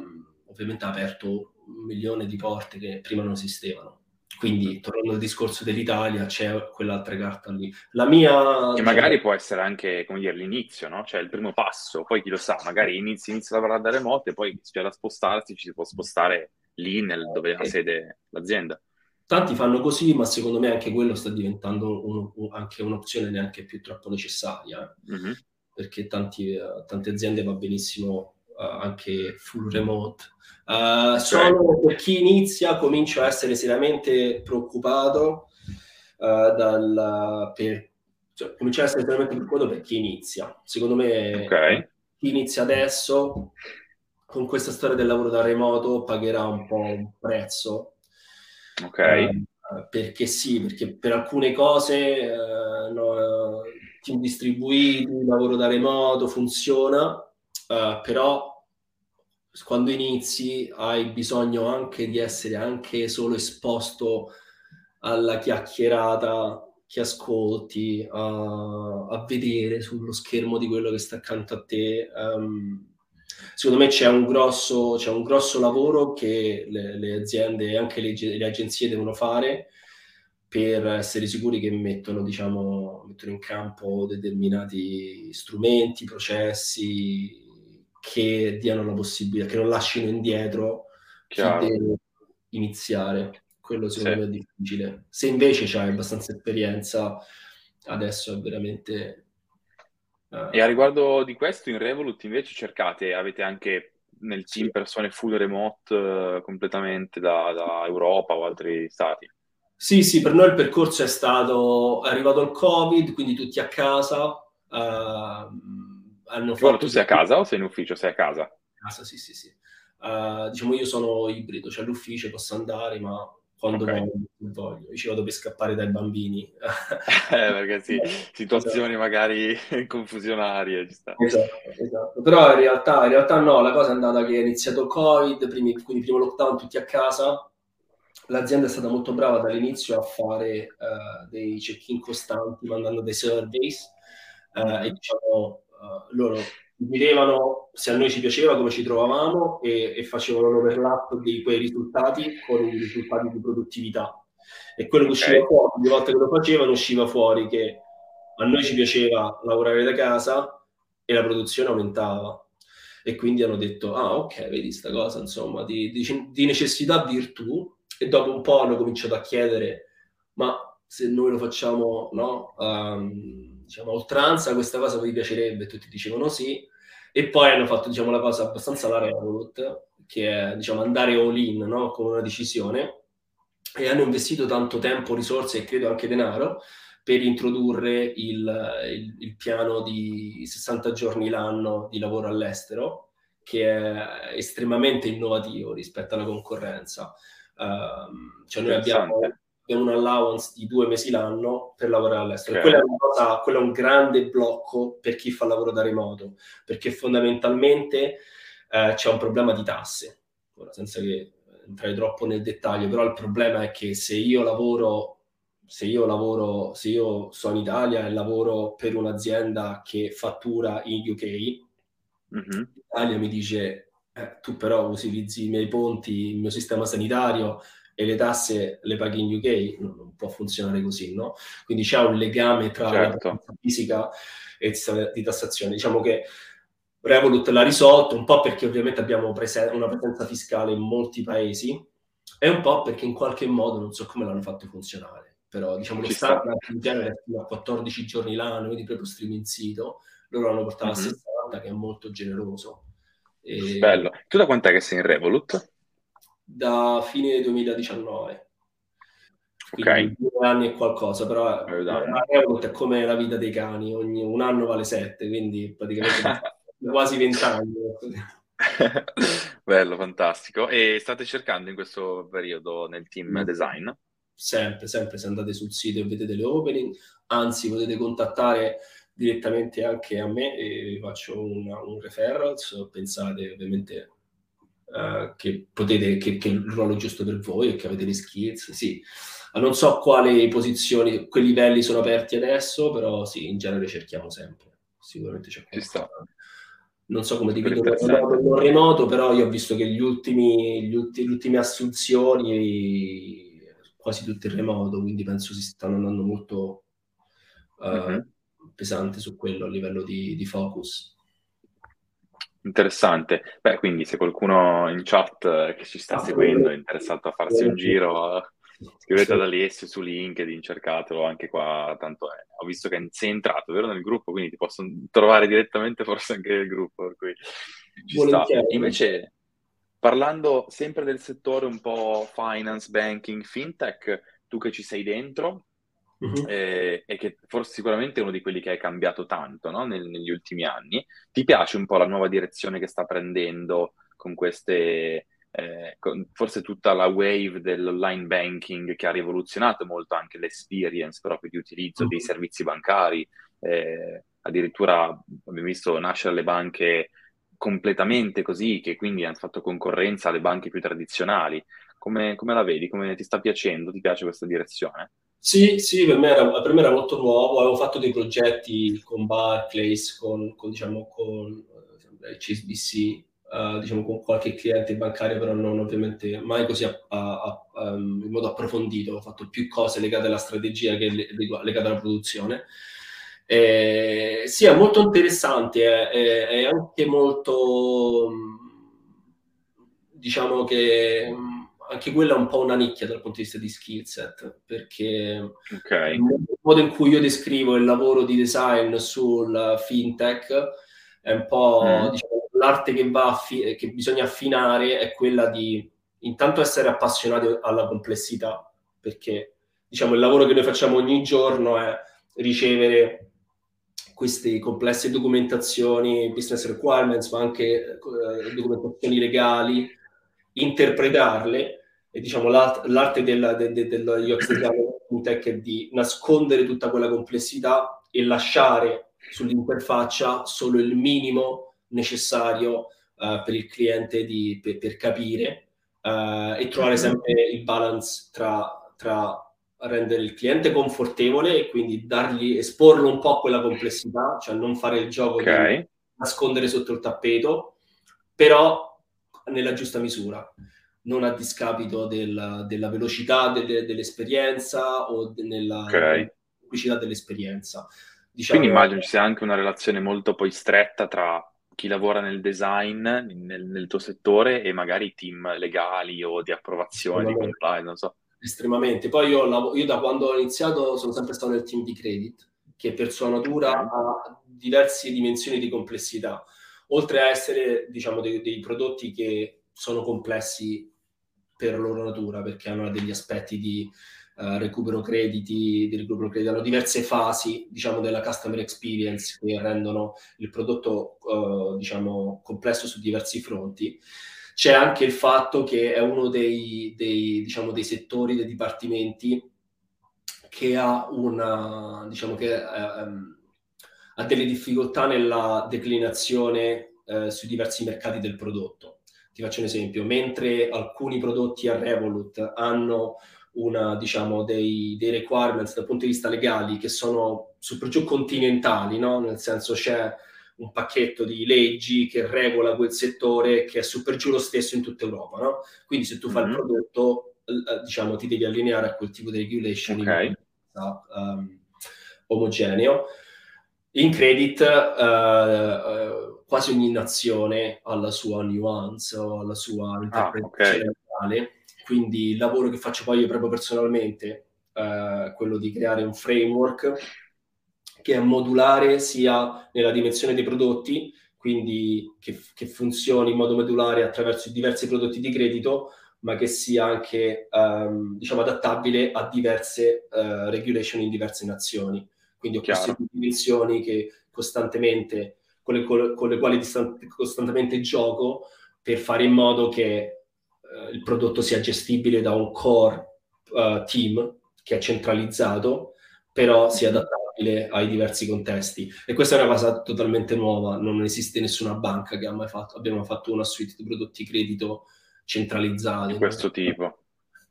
Speaker 2: ovviamente ha aperto un milione di porte che prima non esistevano. Quindi, tornando al discorso dell'Italia, c'è quell'altra carta lì. La mia...
Speaker 1: Che magari cioè... può essere anche, come dire, l'inizio, no? Cioè il primo passo. Poi chi lo sa, magari inizi, inizi a lavorare da remoto e poi c'è da spostarsi, ci si può spostare lì nel, dove ha sede l'azienda.
Speaker 2: Tanti fanno così, ma secondo me anche quello sta diventando un, anche un'opzione neanche più troppo necessaria. Mm-hmm. Perché tanti, tante aziende va benissimo anche full remote Uh, solo per chi inizia comincio a essere seriamente preoccupato uh, dal, per, cioè, comincio a essere seriamente preoccupato per chi inizia. Secondo me okay. chi inizia adesso con questa storia del lavoro da remoto pagherà un po' un prezzo.
Speaker 1: Ok.
Speaker 2: Uh, perché sì, perché per alcune cose no, team distribuiti, lavoro da remoto funziona, però quando inizi hai bisogno anche di essere anche solo esposto alla chiacchierata che ascolti, a, a vedere sullo schermo di quello che sta accanto a te. Um, secondo me c'è un grosso, c'è un grosso lavoro che le, le aziende e anche le, le, agenzie devono fare per essere sicuri che mettono, diciamo, mettono in campo determinati strumenti, processi, che diano la possibilità, che non lasciano indietro Chiaro. chi deve iniziare. Quello secondo sì. me è difficile. Se invece hai abbastanza esperienza, adesso è veramente...
Speaker 1: Uh... E a riguardo di questo, in Revolut invece cercate, avete anche nel team sì. persone full remote uh, completamente da, da Europa o altri stati?
Speaker 2: Sì, sì, per noi il percorso è stato, è arrivato il Covid, quindi tutti a casa, uh,
Speaker 1: hanno fatto... tu sei a casa o sei in ufficio? Sei a casa? A
Speaker 2: casa, sì, sì, sì. Uh, diciamo, io sono ibrido, cioè all'ufficio posso andare, ma quando okay. voglio, io ci vado per scappare dai bambini.
Speaker 1: eh, perché sì, situazioni esatto. magari confusionarie.
Speaker 2: Esatto, esatto. Però in realtà, in realtà no, la cosa è andata che è iniziato il Covid, primi, quindi primo lockdown tutti a casa, l'azienda è stata molto brava dall'inizio a fare uh, dei check-in costanti, mandando dei surveys uh, e diciamo uh, loro vedevano se a noi ci piaceva come ci trovavamo e, e facevano l'overlap di quei risultati con i risultati di produttività. E quello che usciva okay. fuori, ogni volta che lo facevano, usciva fuori che a noi ci piaceva lavorare da casa e la produzione aumentava. E quindi hanno detto, ah ok, vedi sta cosa, insomma, di, di, di necessità virtù, e dopo un po' hanno cominciato a chiedere, ma se noi lo facciamo no, um, diciamo, oltranza, questa cosa vi piacerebbe? Tutti dicevano sì. E poi hanno fatto diciamo, la cosa abbastanza la Revolut, che è diciamo, andare all in no, con una decisione, e hanno investito tanto tempo, risorse e credo anche denaro per introdurre il, il, il piano di 60 giorni l'anno di lavoro all'estero, che è estremamente innovativo rispetto alla concorrenza. Uh, cioè noi abbiamo, abbiamo, un allowance di due mesi l'anno per lavorare all'estero. Okay. Quella, è cosa, quello è un grande blocco per chi fa lavoro da remoto, perché fondamentalmente uh, c'è un problema di tasse. Ora, senza che entrare troppo nel dettaglio, però il problema è che se io lavoro se io lavoro, se io sono in Italia e lavoro per un'azienda che fattura in UK, mm-hmm. l'Italia mi dice eh, tu però utilizzi i miei ponti, il mio sistema sanitario e le tasse le paghi in UK, non, non può funzionare così, no? Quindi c'è un legame tra certo. la fisica e di tassazione. Diciamo che Revolut l'ha risolto un po' perché ovviamente abbiamo presen- una presenza fiscale in molti paesi e un po' perché in qualche modo non so come l'hanno fatto funzionare. Però diciamo lo standard in genere fino a 14 giorni l'anno, quindi proprio streaming sito, loro l'hanno portato mm-hmm. a 60 che è molto generoso.
Speaker 1: E... Bello. Tu da quant'è che sei in Revolut?
Speaker 2: Da fine 2019. Quindi ok. Due anni e qualcosa, però eh, Revolut è come la vita dei cani, ogni un anno vale sette, quindi praticamente quasi vent'anni.
Speaker 1: Bello, fantastico. E state cercando in questo periodo nel team mm. design?
Speaker 2: Sempre, sempre, se andate sul sito e vedete le opening, anzi potete contattare direttamente anche a me e vi faccio una, un referral, pensate ovviamente uh, che potete, che, che, è il ruolo giusto per voi e che avete le skills, sì. Non so quali posizioni, quei livelli sono aperti adesso, però sì, in genere cerchiamo sempre. Sicuramente c'è qualcosa. Non so come divido il remoto non remoto, però io ho visto che gli ultimi, gli ultimi, le ultime assunzioni quasi tutte in remoto, quindi penso si stanno andando molto uh, uh-huh pesante su quello a livello di, di focus.
Speaker 1: Interessante. Beh, quindi se qualcuno in chat eh, che ci sta ah, seguendo è interessato a farsi un giro, scrivete ad Alessio su LinkedIn, cercatelo anche qua, tanto è. Ho visto che sei entrato, vero, nel gruppo, quindi ti posso trovare direttamente forse anche nel gruppo, per cui ci sta. Invece, parlando sempre del settore un po' finance, banking, fintech, tu che ci sei dentro, uh-huh. eh, e che forse sicuramente è uno di quelli che hai cambiato tanto no? Nel, negli ultimi anni. Ti piace un po' la nuova direzione che sta prendendo con queste, eh, con forse tutta la wave dell'online banking che ha rivoluzionato molto anche l'experience proprio di utilizzo uh-huh. dei servizi bancari. Eh, addirittura abbiamo visto nascere le banche completamente così, che quindi hanno fatto concorrenza alle banche più tradizionali. Come, come la vedi? Come ti sta piacendo? Ti piace questa direzione?
Speaker 2: Sì, sì, per me, era, per me era molto nuovo, avevo fatto dei progetti con Barclays, con, con, diciamo, con eh, CSBC, eh, diciamo, con qualche cliente bancario, però non ovviamente mai così a, a, a, um, in modo approfondito, ho fatto più cose legate alla strategia che legate alla produzione. Eh, sì, è molto interessante, è, è anche molto, diciamo che anche quella è un po' una nicchia dal punto di vista di skill set, perché okay. il modo in cui io descrivo il lavoro di design sul fintech è un po' mm. diciamo, l'arte che, va affi- che bisogna affinare è quella di intanto essere appassionati alla complessità, perché diciamo il lavoro che noi facciamo ogni giorno è ricevere queste complesse documentazioni, business requirements, ma anche eh, documentazioni legali, interpretarle diciamo l'art- l'arte della, de, de, dello UX design tech è di nascondere tutta quella complessità e lasciare sull'interfaccia solo il minimo necessario uh, per il cliente di, per, per capire uh, e trovare sempre il balance tra, tra, rendere il cliente confortevole e quindi dargli, esporlo un po' a quella complessità, cioè non fare il gioco okay. di nascondere sotto il tappeto, però nella giusta misura non a discapito del, della velocità delle, dell'esperienza o nella okay. semplicità dell'esperienza.
Speaker 1: Diciamo, Quindi immagino ci sia anche una relazione molto poi stretta tra chi lavora nel design, nel, nel tuo settore, e magari team legali o di approvazione, di compliance, non so.
Speaker 2: Estremamente. Poi io, io, da quando ho iniziato sono sempre stato nel team di credit, che per sua natura ha diverse dimensioni di complessità. Oltre a essere, diciamo, dei, dei prodotti che sono complessi per loro natura, perché hanno degli aspetti di uh, recupero crediti, di recupero crediti, hanno diverse fasi, diciamo, della customer experience che rendono il prodotto, uh, diciamo, complesso su diversi fronti. C'è anche il fatto che è uno dei, dei, diciamo, dei settori, dei dipartimenti che ha una, diciamo che um, ha delle difficoltà nella declinazione eh, sui diversi mercati del prodotto. Ti faccio un esempio, mentre alcuni prodotti a Revolut hanno una, diciamo, dei, dei requirements dal punto di vista legali che sono su per giù continentali, no? nel senso c'è un pacchetto di leggi che regola quel settore che è su per giù lo stesso in tutta Europa. No? Quindi se tu fai mm-hmm. il prodotto, eh, diciamo, ti devi allineare a quel tipo di regulation okay. um, omogeneo. In credit, uh, uh, quasi ogni nazione ha la sua nuance o la sua ah, interpretazione ah, okay. Quindi il lavoro che faccio poi io proprio personalmente è eh, quello di creare un framework che è modulare sia nella dimensione dei prodotti, quindi che, che funzioni in modo modulare attraverso i diversi prodotti di credito, ma che sia anche um, diciamo, adattabile a diverse uh, regulation in diverse nazioni. Quindi ho Chiaro. queste dimensioni che costantemente con le, con le quali costantemente gioco per fare in modo che eh, il prodotto sia gestibile da un core uh, team che è centralizzato, però sia adattabile ai diversi contesti. E questa è una cosa totalmente nuova, non esiste nessuna banca che ha mai fatto, abbiamo fatto una suite di prodotti credito centralizzati.
Speaker 1: Di questo tipo.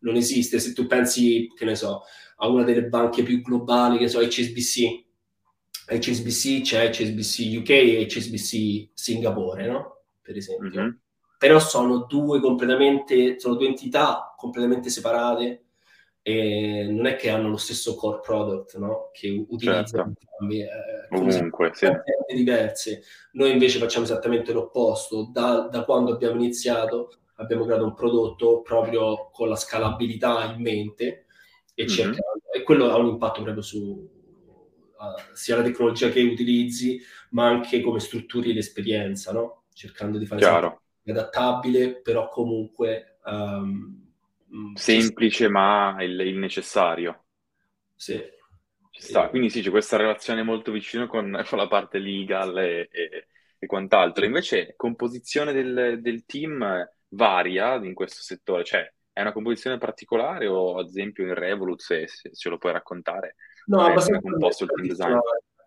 Speaker 2: Non esiste, se tu pensi, che ne so, a una delle banche più globali, che so, HSBC, HSBC c'è HSBC UK e HSBC Singapore, no? Per esempio. Mm-hmm. Però sono due completamente, sono due entità completamente separate e non è che hanno lo stesso core product, no? Che utilizzano
Speaker 1: certo. eh, Comunque, sì.
Speaker 2: diverse. Noi invece facciamo esattamente l'opposto. Da, da quando abbiamo iniziato abbiamo creato un prodotto proprio con la scalabilità in mente e, mm-hmm. cercando, e quello ha un impatto proprio su, sia la tecnologia che utilizzi, ma anche come strutturi l'esperienza, no? cercando di fare
Speaker 1: Chiaro.
Speaker 2: adattabile, però comunque um,
Speaker 1: semplice, ma il, il necessario.
Speaker 2: Sì.
Speaker 1: Ci sta. Quindi sì, c'è questa relazione molto vicina con, con la parte legal e, e, e, quant'altro. Invece, composizione del, del team varia in questo settore, cioè è una composizione particolare o ad esempio in Revolut, se, se ce lo puoi raccontare,
Speaker 2: No, abbastanza, composto il team design.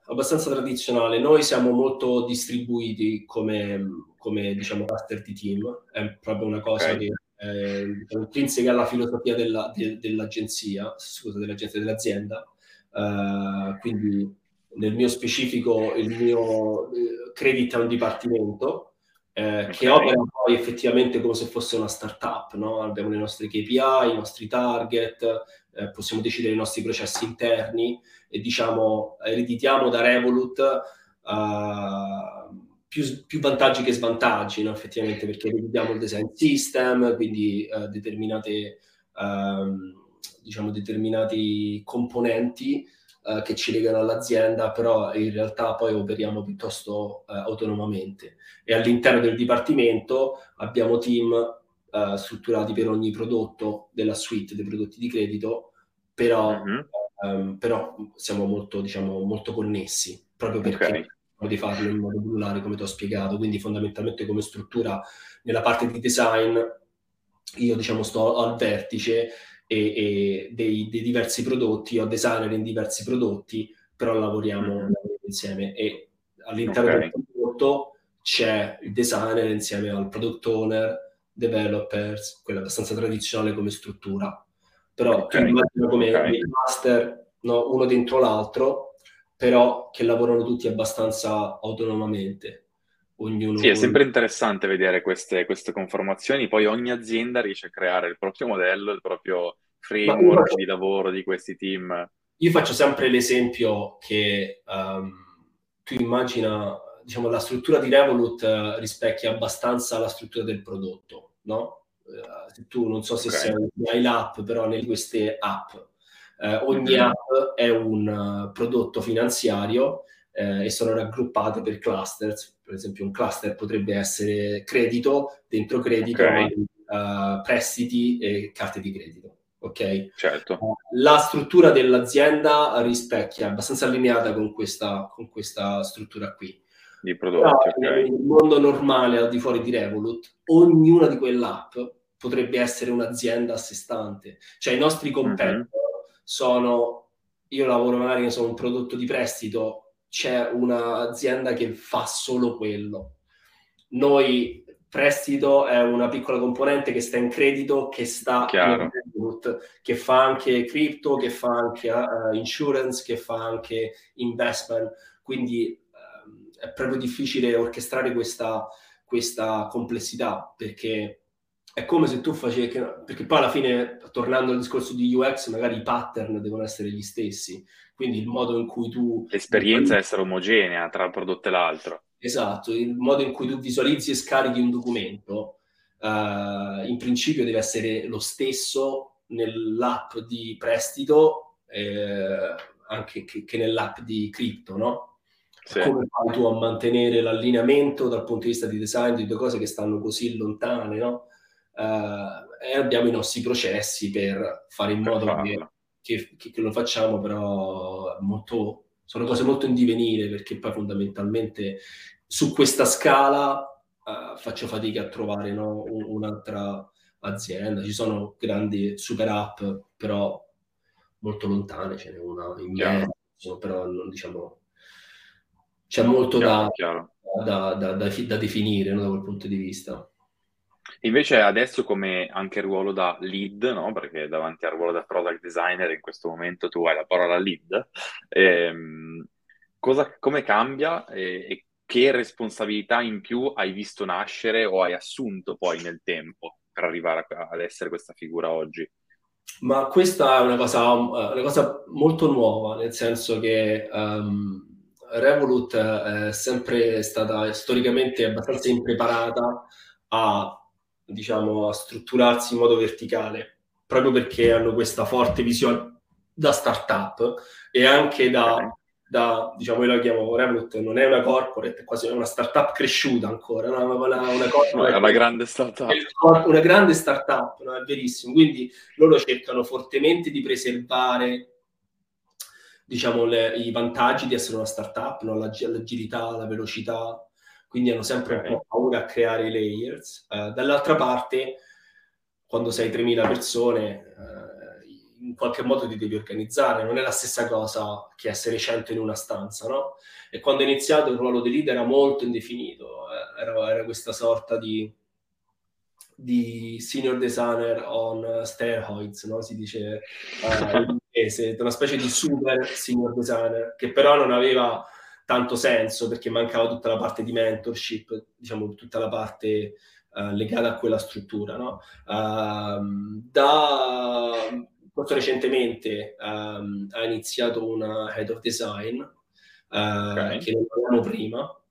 Speaker 2: abbastanza tradizionale. Noi siamo molto distribuiti come, come diciamo, cluster di team, è proprio una cosa okay. che è intrinseca alla filosofia della, de, dell'agenzia, scusa, dell'agenzia dell'azienda. Uh, quindi nel mio specifico il mio eh, credit è un dipartimento eh, okay. che opera poi effettivamente come se fosse una startup, no? abbiamo le nostre KPI, i nostri target, eh, possiamo decidere i nostri processi interni e diciamo ereditiamo da Revolut uh, più, più, vantaggi che svantaggi, no? effettivamente, perché ereditiamo il design system, quindi uh, determinate, uh, diciamo, determinati componenti uh, che ci legano all'azienda, però in realtà poi operiamo piuttosto autonomamente. E all'interno del dipartimento abbiamo team uh, strutturati per ogni prodotto della suite dei prodotti di credito, però, mm-hmm. um, però siamo molto, diciamo, molto connessi proprio perché okay. di farlo in modo modulare, come ti ho spiegato. Quindi fondamentalmente come struttura nella parte di design io diciamo sto al vertice e, e dei, dei, diversi prodotti, ho designer in diversi prodotti, però lavoriamo, mm-hmm. insieme e all'interno okay. del prodotto c'è il designer insieme al product owner, developers, quella abbastanza tradizionale come struttura. Però okay. immagino come okay. il master, no, uno dentro l'altro, però che lavorano tutti abbastanza autonomamente.
Speaker 1: Ognuno sì, è sempre interessante vedere queste, queste, conformazioni, poi ogni azienda riesce a creare il proprio modello, il proprio framework faccio, di lavoro di questi team.
Speaker 2: Io faccio sempre l'esempio che um, tu immagina, diciamo, la struttura di Revolut uh, rispecchia abbastanza la struttura del prodotto, no? Uh, tu non so se okay. sei, hai l'app, però nelle queste app, uh, ogni mm-hmm. app è un prodotto finanziario e sono raggruppate per clusters. Per esempio, un cluster potrebbe essere credito, dentro credito, okay. prestiti e carte di credito ok?
Speaker 1: Certo.
Speaker 2: La struttura dell'azienda rispecchia, abbastanza allineata con questa, con questa struttura qui.
Speaker 1: Di prodotti,
Speaker 2: Però, okay. Nel mondo normale, al di fuori di Revolut, ognuna di quell'app potrebbe essere un'azienda a sé stante. Cioè i nostri mhm. competitor mm-hmm. sono, io lavoro magari su un prodotto di prestito, c'è un'azienda che fa solo quello. Noi prestito è una piccola componente che sta in credito, che sta
Speaker 1: Chiaro. in
Speaker 2: credit, che fa anche crypto, che fa anche uh, insurance, che fa anche investment. Quindi è proprio difficile orchestrare questa, questa complessità perché è come se tu facevi, perché poi alla fine, tornando al discorso di UX, magari i pattern devono essere gli stessi, quindi il modo in cui tu...
Speaker 1: L'esperienza deve essere omogenea tra il prodotto e l'altro.
Speaker 2: Esatto, il modo in cui tu visualizzi e scarichi un documento uh, in principio deve essere lo stesso nell'app di prestito eh, anche che, che, nell'app di cripto, no? Sì. Come fai tu a mantenere l'allineamento dal punto di vista di design di due cose che stanno così lontane, no? Uh, e abbiamo i nostri processi per fare in modo che, che, che, lo facciamo, però molto sono cose molto in divenire perché poi fondamentalmente su questa scala uh, faccio fatica a trovare no, un'altra azienda. Ci sono grandi super app, però molto lontane, ce n'è una in mezzo, però non, diciamo c'è molto chiaro, da, chiaro. Da, da, da, definire no, da quel punto di vista.
Speaker 1: Invece adesso come anche ruolo da lead, no? perché davanti al ruolo da product designer in questo momento tu hai la parola lead, ehm, cosa, come cambia e, e, che responsabilità in più hai visto nascere o hai assunto poi nel tempo per arrivare a, ad essere questa figura oggi?
Speaker 2: Ma questa è una cosa, una cosa molto nuova, nel senso che um, Revolut è sempre stata storicamente abbastanza impreparata a diciamo, a strutturarsi in modo verticale, proprio perché hanno questa forte visione da startup e anche da, da diciamo, io la chiamo Revolut, non è una corporate, è quasi una startup cresciuta ancora, una, una,
Speaker 1: no, è una grande startup.
Speaker 2: Una grande startup, no? è verissimo. Quindi loro cercano fortemente di preservare diciamo, le, i vantaggi di essere una startup, no? l'agilità, la velocità, quindi hanno sempre un po' paura a creare i layers. Uh, dall'altra parte, quando sei 3.000 persone, uh, in qualche modo ti devi organizzare, non è la stessa cosa che essere 100 in una stanza, no? E quando ho iniziato il ruolo di leader era molto indefinito, eh, era, era, questa sorta di, di, senior designer on steroids, no? Si dice uh, inglese, una specie di super senior designer, che però non aveva tanto senso perché mancava tutta la parte di mentorship, diciamo tutta la parte uh, legata a quella struttura. No? Uh, da molto recentemente um, ha iniziato una head of design uh, okay. che non avevamo prima,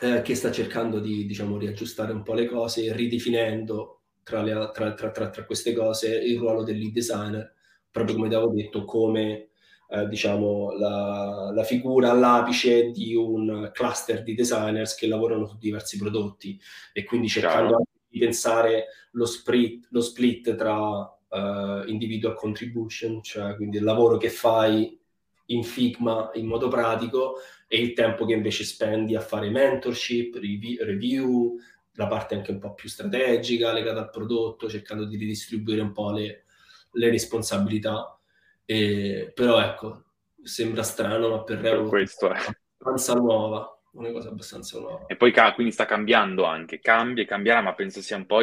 Speaker 2: eh, che sta cercando di diciamo, riaggiustare un po' le cose, ridefinendo tra, le, tra, tra, tra queste cose il ruolo del lead designer, proprio come avevo detto, come eh, diciamo, la, la, figura all'apice di un cluster di designers che lavorano su diversi prodotti. E quindi cercando di pensare lo split, lo split tra uh, individual contribution, cioè quindi il lavoro che fai in Figma in modo pratico e il tempo che invece spendi a fare mentorship, review, la parte anche un po' più strategica legata al prodotto, cercando di ridistribuire un po' le, le responsabilità. E, però ecco, sembra strano, ma per Revo
Speaker 1: è
Speaker 2: abbastanza nuova una cosa abbastanza nuova.
Speaker 1: E poi quindi sta cambiando anche, cambia e cambierà, ma penso sia un po'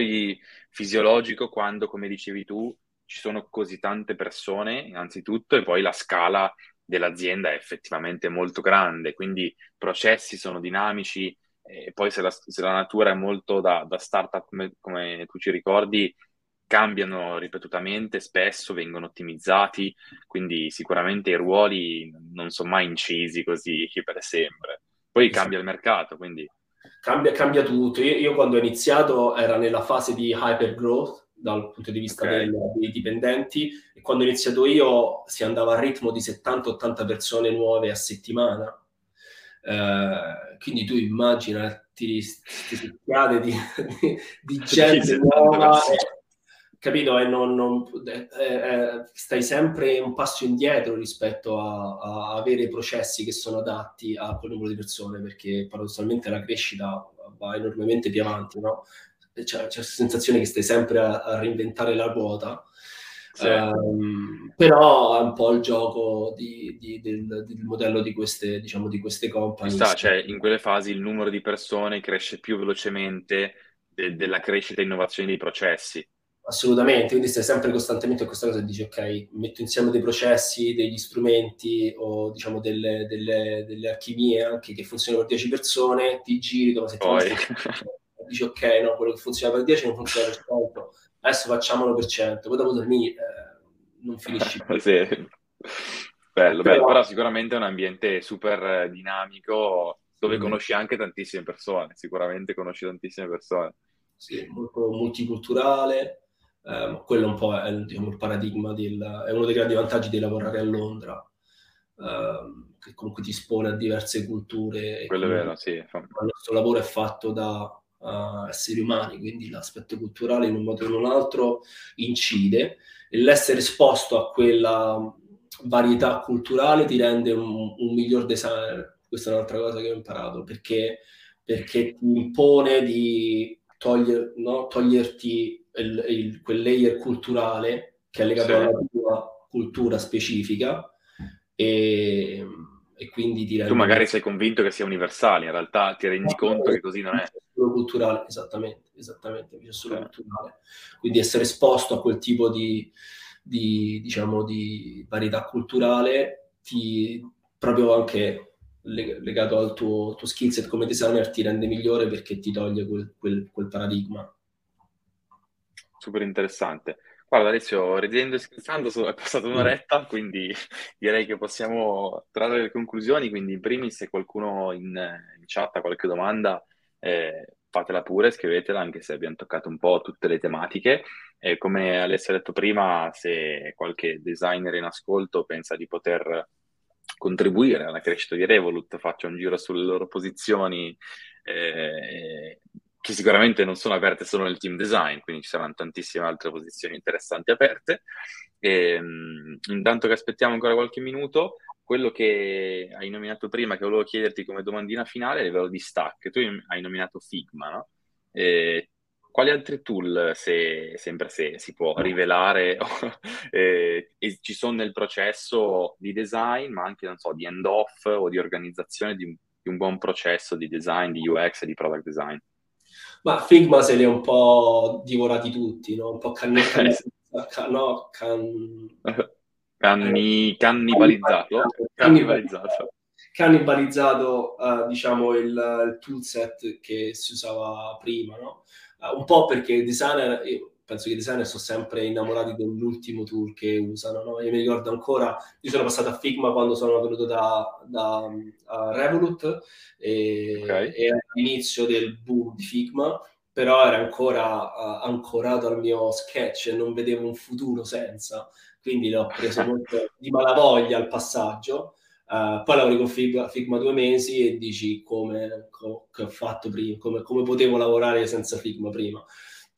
Speaker 1: fisiologico quando, come dicevi tu, ci sono così tante persone, innanzitutto, e poi la scala dell'azienda è effettivamente molto grande, quindi i processi sono dinamici, e poi se la, se la natura è molto da, da startup, come, come tu ci ricordi, cambiano ripetutamente, spesso vengono ottimizzati, quindi sicuramente i ruoli non sono mai incisi così per sempre. Poi cambia il mercato, quindi...
Speaker 2: Cambia, cambia tutto. Io, io, quando ho iniziato era nella fase di hyper growth dal punto di vista okay. del, dei dipendenti e quando ho iniziato io si andava a ritmo di 70-80 persone nuove a settimana. Uh, quindi tu immagina ti, ti, ti di, di, di gente nuova capito? E non, non eh, eh, stai sempre un passo indietro rispetto a, a, avere processi che sono adatti a quel numero di persone, perché paradossalmente la crescita va enormemente più avanti, no? C'è, c'è questa sensazione che stai sempre a, a reinventare la ruota. Sì. Um, però è un po' il gioco di, di, del, del, modello di queste, diciamo, di queste company.
Speaker 1: Sta, cioè, in quelle fasi il numero di persone cresce più velocemente de, della crescita e innovazione dei processi.
Speaker 2: Assolutamente, quindi stai sempre costantemente a questa cosa e dici ok, metto insieme dei processi, degli strumenti o diciamo delle, delle, delle archivie anche che funzionano per 10 persone, ti giri dopo settimana e dici ok, no, quello che funziona per 10 non funziona per 100, adesso facciamolo per 100, poi dopo termini eh, non finisci più.
Speaker 1: sì. Bello, bello, però, però sicuramente è un ambiente super dinamico dove mm. conosci anche tantissime persone, sicuramente conosci tantissime persone.
Speaker 2: Sì, molto multiculturale, eh, quello un po' è diciamo, il paradigma, del, è uno dei grandi vantaggi di lavorare a Londra, eh, che comunque ti espone a diverse culture.
Speaker 1: Quello è vero, sì. Il
Speaker 2: nostro lavoro è fatto da uh, esseri umani, quindi l'aspetto culturale in un modo o in un altro incide e l'essere esposto a quella varietà culturale ti rende un, un miglior designer. Questa è un'altra cosa che ho imparato, perché, perché ti impone di toglier, no? toglierti il, il, quel layer culturale che è legato sì. alla tua cultura specifica e, e quindi ti
Speaker 1: Tu magari sei convinto che sia universale, in realtà ti rendi no, conto che così non è.
Speaker 2: Solo culturale, esattamente, esattamente, è solo sì. culturale. Quindi essere esposto a quel tipo di, di, diciamo, di varietà culturale ti proprio anche legato al tuo, tuo skill set come designer ti rende migliore perché ti toglie quel, quel, quel paradigma
Speaker 1: super interessante. Guarda Alessio, ridendo e scherzando, è passata un'oretta, quindi direi che possiamo trarre le conclusioni, quindi in primis se qualcuno in, in chat ha qualche domanda, eh, fatela pure, scrivetela, anche se abbiamo toccato un po' tutte le tematiche. E come Alessio ha detto prima, se qualche designer in ascolto pensa di poter contribuire alla crescita di Revolut, faccia un giro sulle loro posizioni eh, che sicuramente non sono aperte solo nel team design, quindi ci saranno tantissime altre posizioni interessanti aperte. E, um, intanto che aspettiamo ancora qualche minuto, quello che hai nominato prima, che volevo chiederti come domandina finale, a livello di stack. Tu hai nominato Figma, no? E, quali altri tool, se, sempre se si può rivelare, eh, ci sono nel processo di design, ma anche, non so, di end-off o di organizzazione di un, di un buon processo di design, di UX e di product design?
Speaker 2: Ma Figma se li ha un po' divorati tutti, no? Un po' cannibalizzato. no, can...
Speaker 1: Canni... Cannibalizzato. Cannibalizzato.
Speaker 2: Cannibalizzato, uh, diciamo, il, il toolset che si usava prima, no? Uh, un po' perché il designer, io penso che i designer sono sempre innamorati dell'ultimo tool che usano. No? Io mi ricordo ancora, io sono passato a Figma quando sono venuto da, da Revolut e, okay. e all'inizio del boom di Figma, però era ancora uh, ancorato al mio sketch e non vedevo un futuro senza, quindi l'ho preso molto di malavoglia al passaggio. Uh, poi lavori con Figma, Figma, due mesi e dici come, co- ho fatto prima, come, come potevo lavorare senza Figma prima.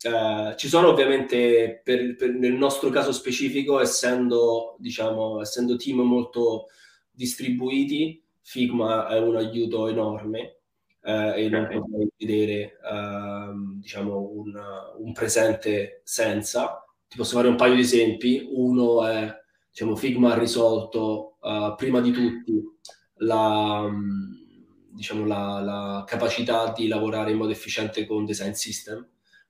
Speaker 2: Uh, ci sono ovviamente, per, per, nel nostro caso specifico, essendo, diciamo, essendo team molto, distribuiti, Figma è un aiuto enorme eh, e non potrei vedere ehm, diciamo un, un, presente senza. Ti posso fare un paio di esempi. Uno è diciamo, Figma ha risolto uh, prima di tutti la, diciamo, la, la, capacità di lavorare in modo efficiente con design system.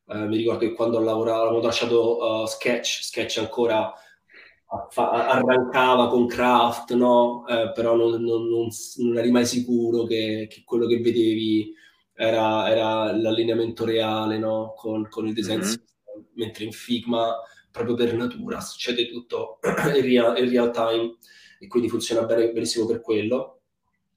Speaker 2: Uh, mi ricordo che quando lavoravamo, lasciato uh, Sketch, Sketch ancora fa, arrancava con Craft, no? Eh, però non, non, non, non, eri mai sicuro che, che quello che vedevi era, era l'allineamento reale no? con, con, il design mm-hmm. system, mentre in Figma proprio per natura succede tutto in real, in real time e quindi funziona bene, benissimo per quello.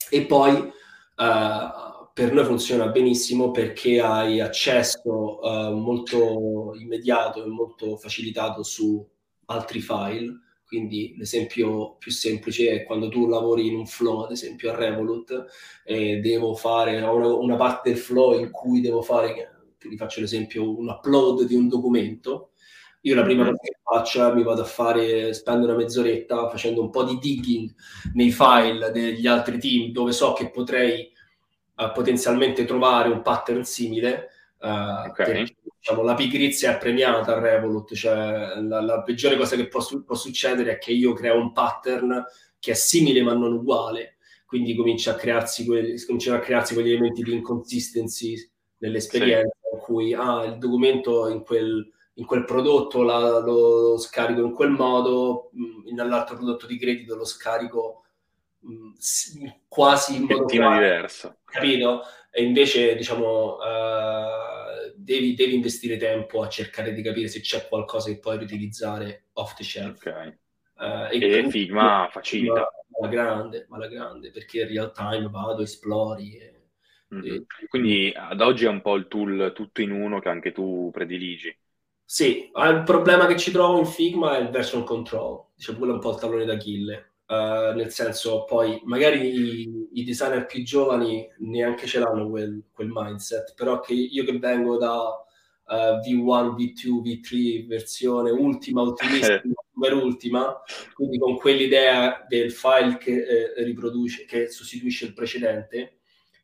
Speaker 2: E poi uh, per noi funziona benissimo perché hai accesso uh, molto immediato e molto facilitato su altri file. Quindi l'esempio più semplice è quando tu lavori in un flow, ad esempio a Revolut, e devo fare una, una parte del flow in cui devo fare, ti faccio l'esempio, un upload di un documento. Io la prima mm-hmm. cosa che faccio mi vado a fare, spendo una mezz'oretta facendo un po' di digging nei file degli altri team dove so che potrei uh, potenzialmente trovare un pattern simile. Uh, okay diciamo, la pigrizia è premiata a Revolut, cioè la, la peggiore cosa che può, può, succedere è che io creo un pattern che è simile ma non uguale, quindi comincia a crearsi, que- cominciano a crearsi quegli elementi di inconsistency nell'esperienza sì. in cui ah, il documento in quel, in quel prodotto la, lo scarico in quel modo, mh, nell'altro prodotto di credito lo scarico mh, quasi in modo
Speaker 1: diverso.
Speaker 2: Capito? E invece, diciamo, uh, devi, devi, investire tempo a cercare di capire se c'è qualcosa che puoi riutilizzare off the shelf.
Speaker 1: Okay. Uh, e, e Figma facilita.
Speaker 2: Ma la grande, ma la grande, perché in real time vado, esplori. E,
Speaker 1: mm-hmm. Quindi ad oggi è un po' il tool tutto in uno che anche tu prediligi.
Speaker 2: Sì, il problema che ci trovo in Figma è il version control, diciamo quello è un po' il tallone d'Achille. Uh, nel senso, poi magari i, i, designer più giovani neanche ce l'hanno quel, quel mindset, però che io che vengo da uh, V1, V2, V3, versione ultima, ultimissima, super ultima, quindi con quell'idea del file che eh, riproduce, che sostituisce il precedente,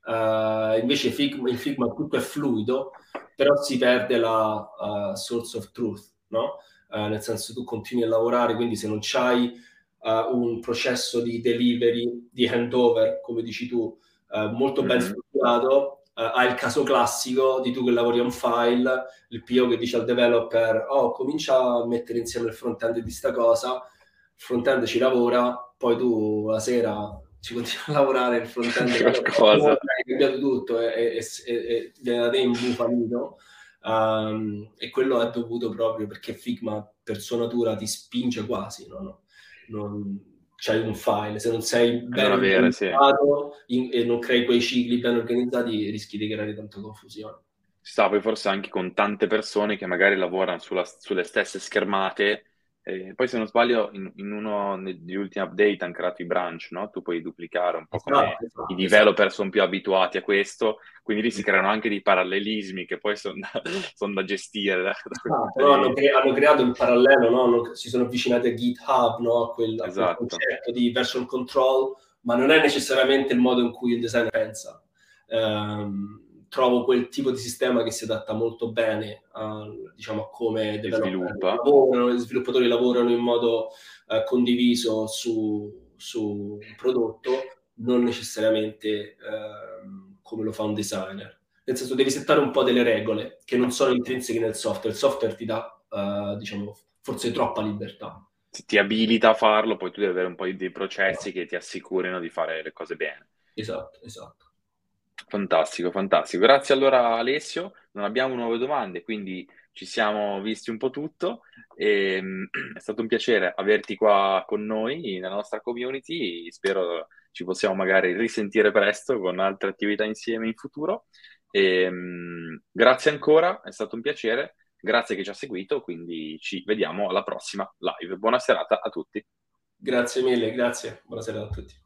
Speaker 2: uh, invece Figma, in Figma tutto è fluido, però si perde la source of truth, no? nel senso tu continui a lavorare, quindi se non c'hai uh, un processo di delivery, di handover, come dici tu, uh, molto ben mm-hmm. strutturato. Uh, hai il caso classico di tu che lavori a un file, il PO che dice al developer, oh, comincia a mettere insieme il front-end di sta cosa, il front-end ci lavora, poi tu la sera ci continui a lavorare, il front-end
Speaker 1: cosa.
Speaker 2: cambiato tutto e, viene da te imbufanito. Um, e quello è dovuto proprio perché Figma per sua natura ti spinge quasi, no? no? non c'hai un file, se non sei ben organizzato sì. e non crei quei cicli ben organizzati rischi di creare tanta confusione.
Speaker 1: Ci sta poi forse anche con tante persone che magari lavorano sulla, sulle stesse schermate e poi se non sbaglio in, in, uno degli ultimi update hanno creato i branch, no? Tu puoi duplicare un po' come esatto, esatto, i developer esatto. sono più abituati a questo, quindi lì si creano anche dei parallelismi che poi sono da, son da gestire. Da,
Speaker 2: da hanno, cre- hanno, creato il parallelo, no? hanno, si sono avvicinati a GitHub, no? a, quel, a quel esatto. concetto di version control, ma non è necessariamente il modo in cui il designer pensa. Um, trovo quel tipo di sistema che si adatta molto bene a, diciamo, a come lavorano, gli sviluppatori lavorano in modo uh, condiviso su, su, un prodotto, non necessariamente uh, come lo fa un designer. Nel senso, devi settare un po' delle regole che non sono intrinseche nel software. Il software ti dà, uh, diciamo, forse troppa libertà.
Speaker 1: Ti abilita a farlo, poi tu devi avere un po' di processi che ti assicurino di fare le cose bene.
Speaker 2: Esatto, esatto.
Speaker 1: Fantastico, fantastico. Grazie allora Alessio. Non abbiamo nuove domande, quindi ci siamo visti un po' tutto. E, ehm, è stato un piacere averti qua con noi nella nostra community. Spero ci possiamo magari risentire presto con altre attività insieme in futuro. E, ehm, grazie ancora, è stato un piacere. Grazie che ci ha seguito, quindi ci vediamo alla prossima live. Buona serata a tutti.
Speaker 2: Grazie mille, grazie. Buona serata a tutti.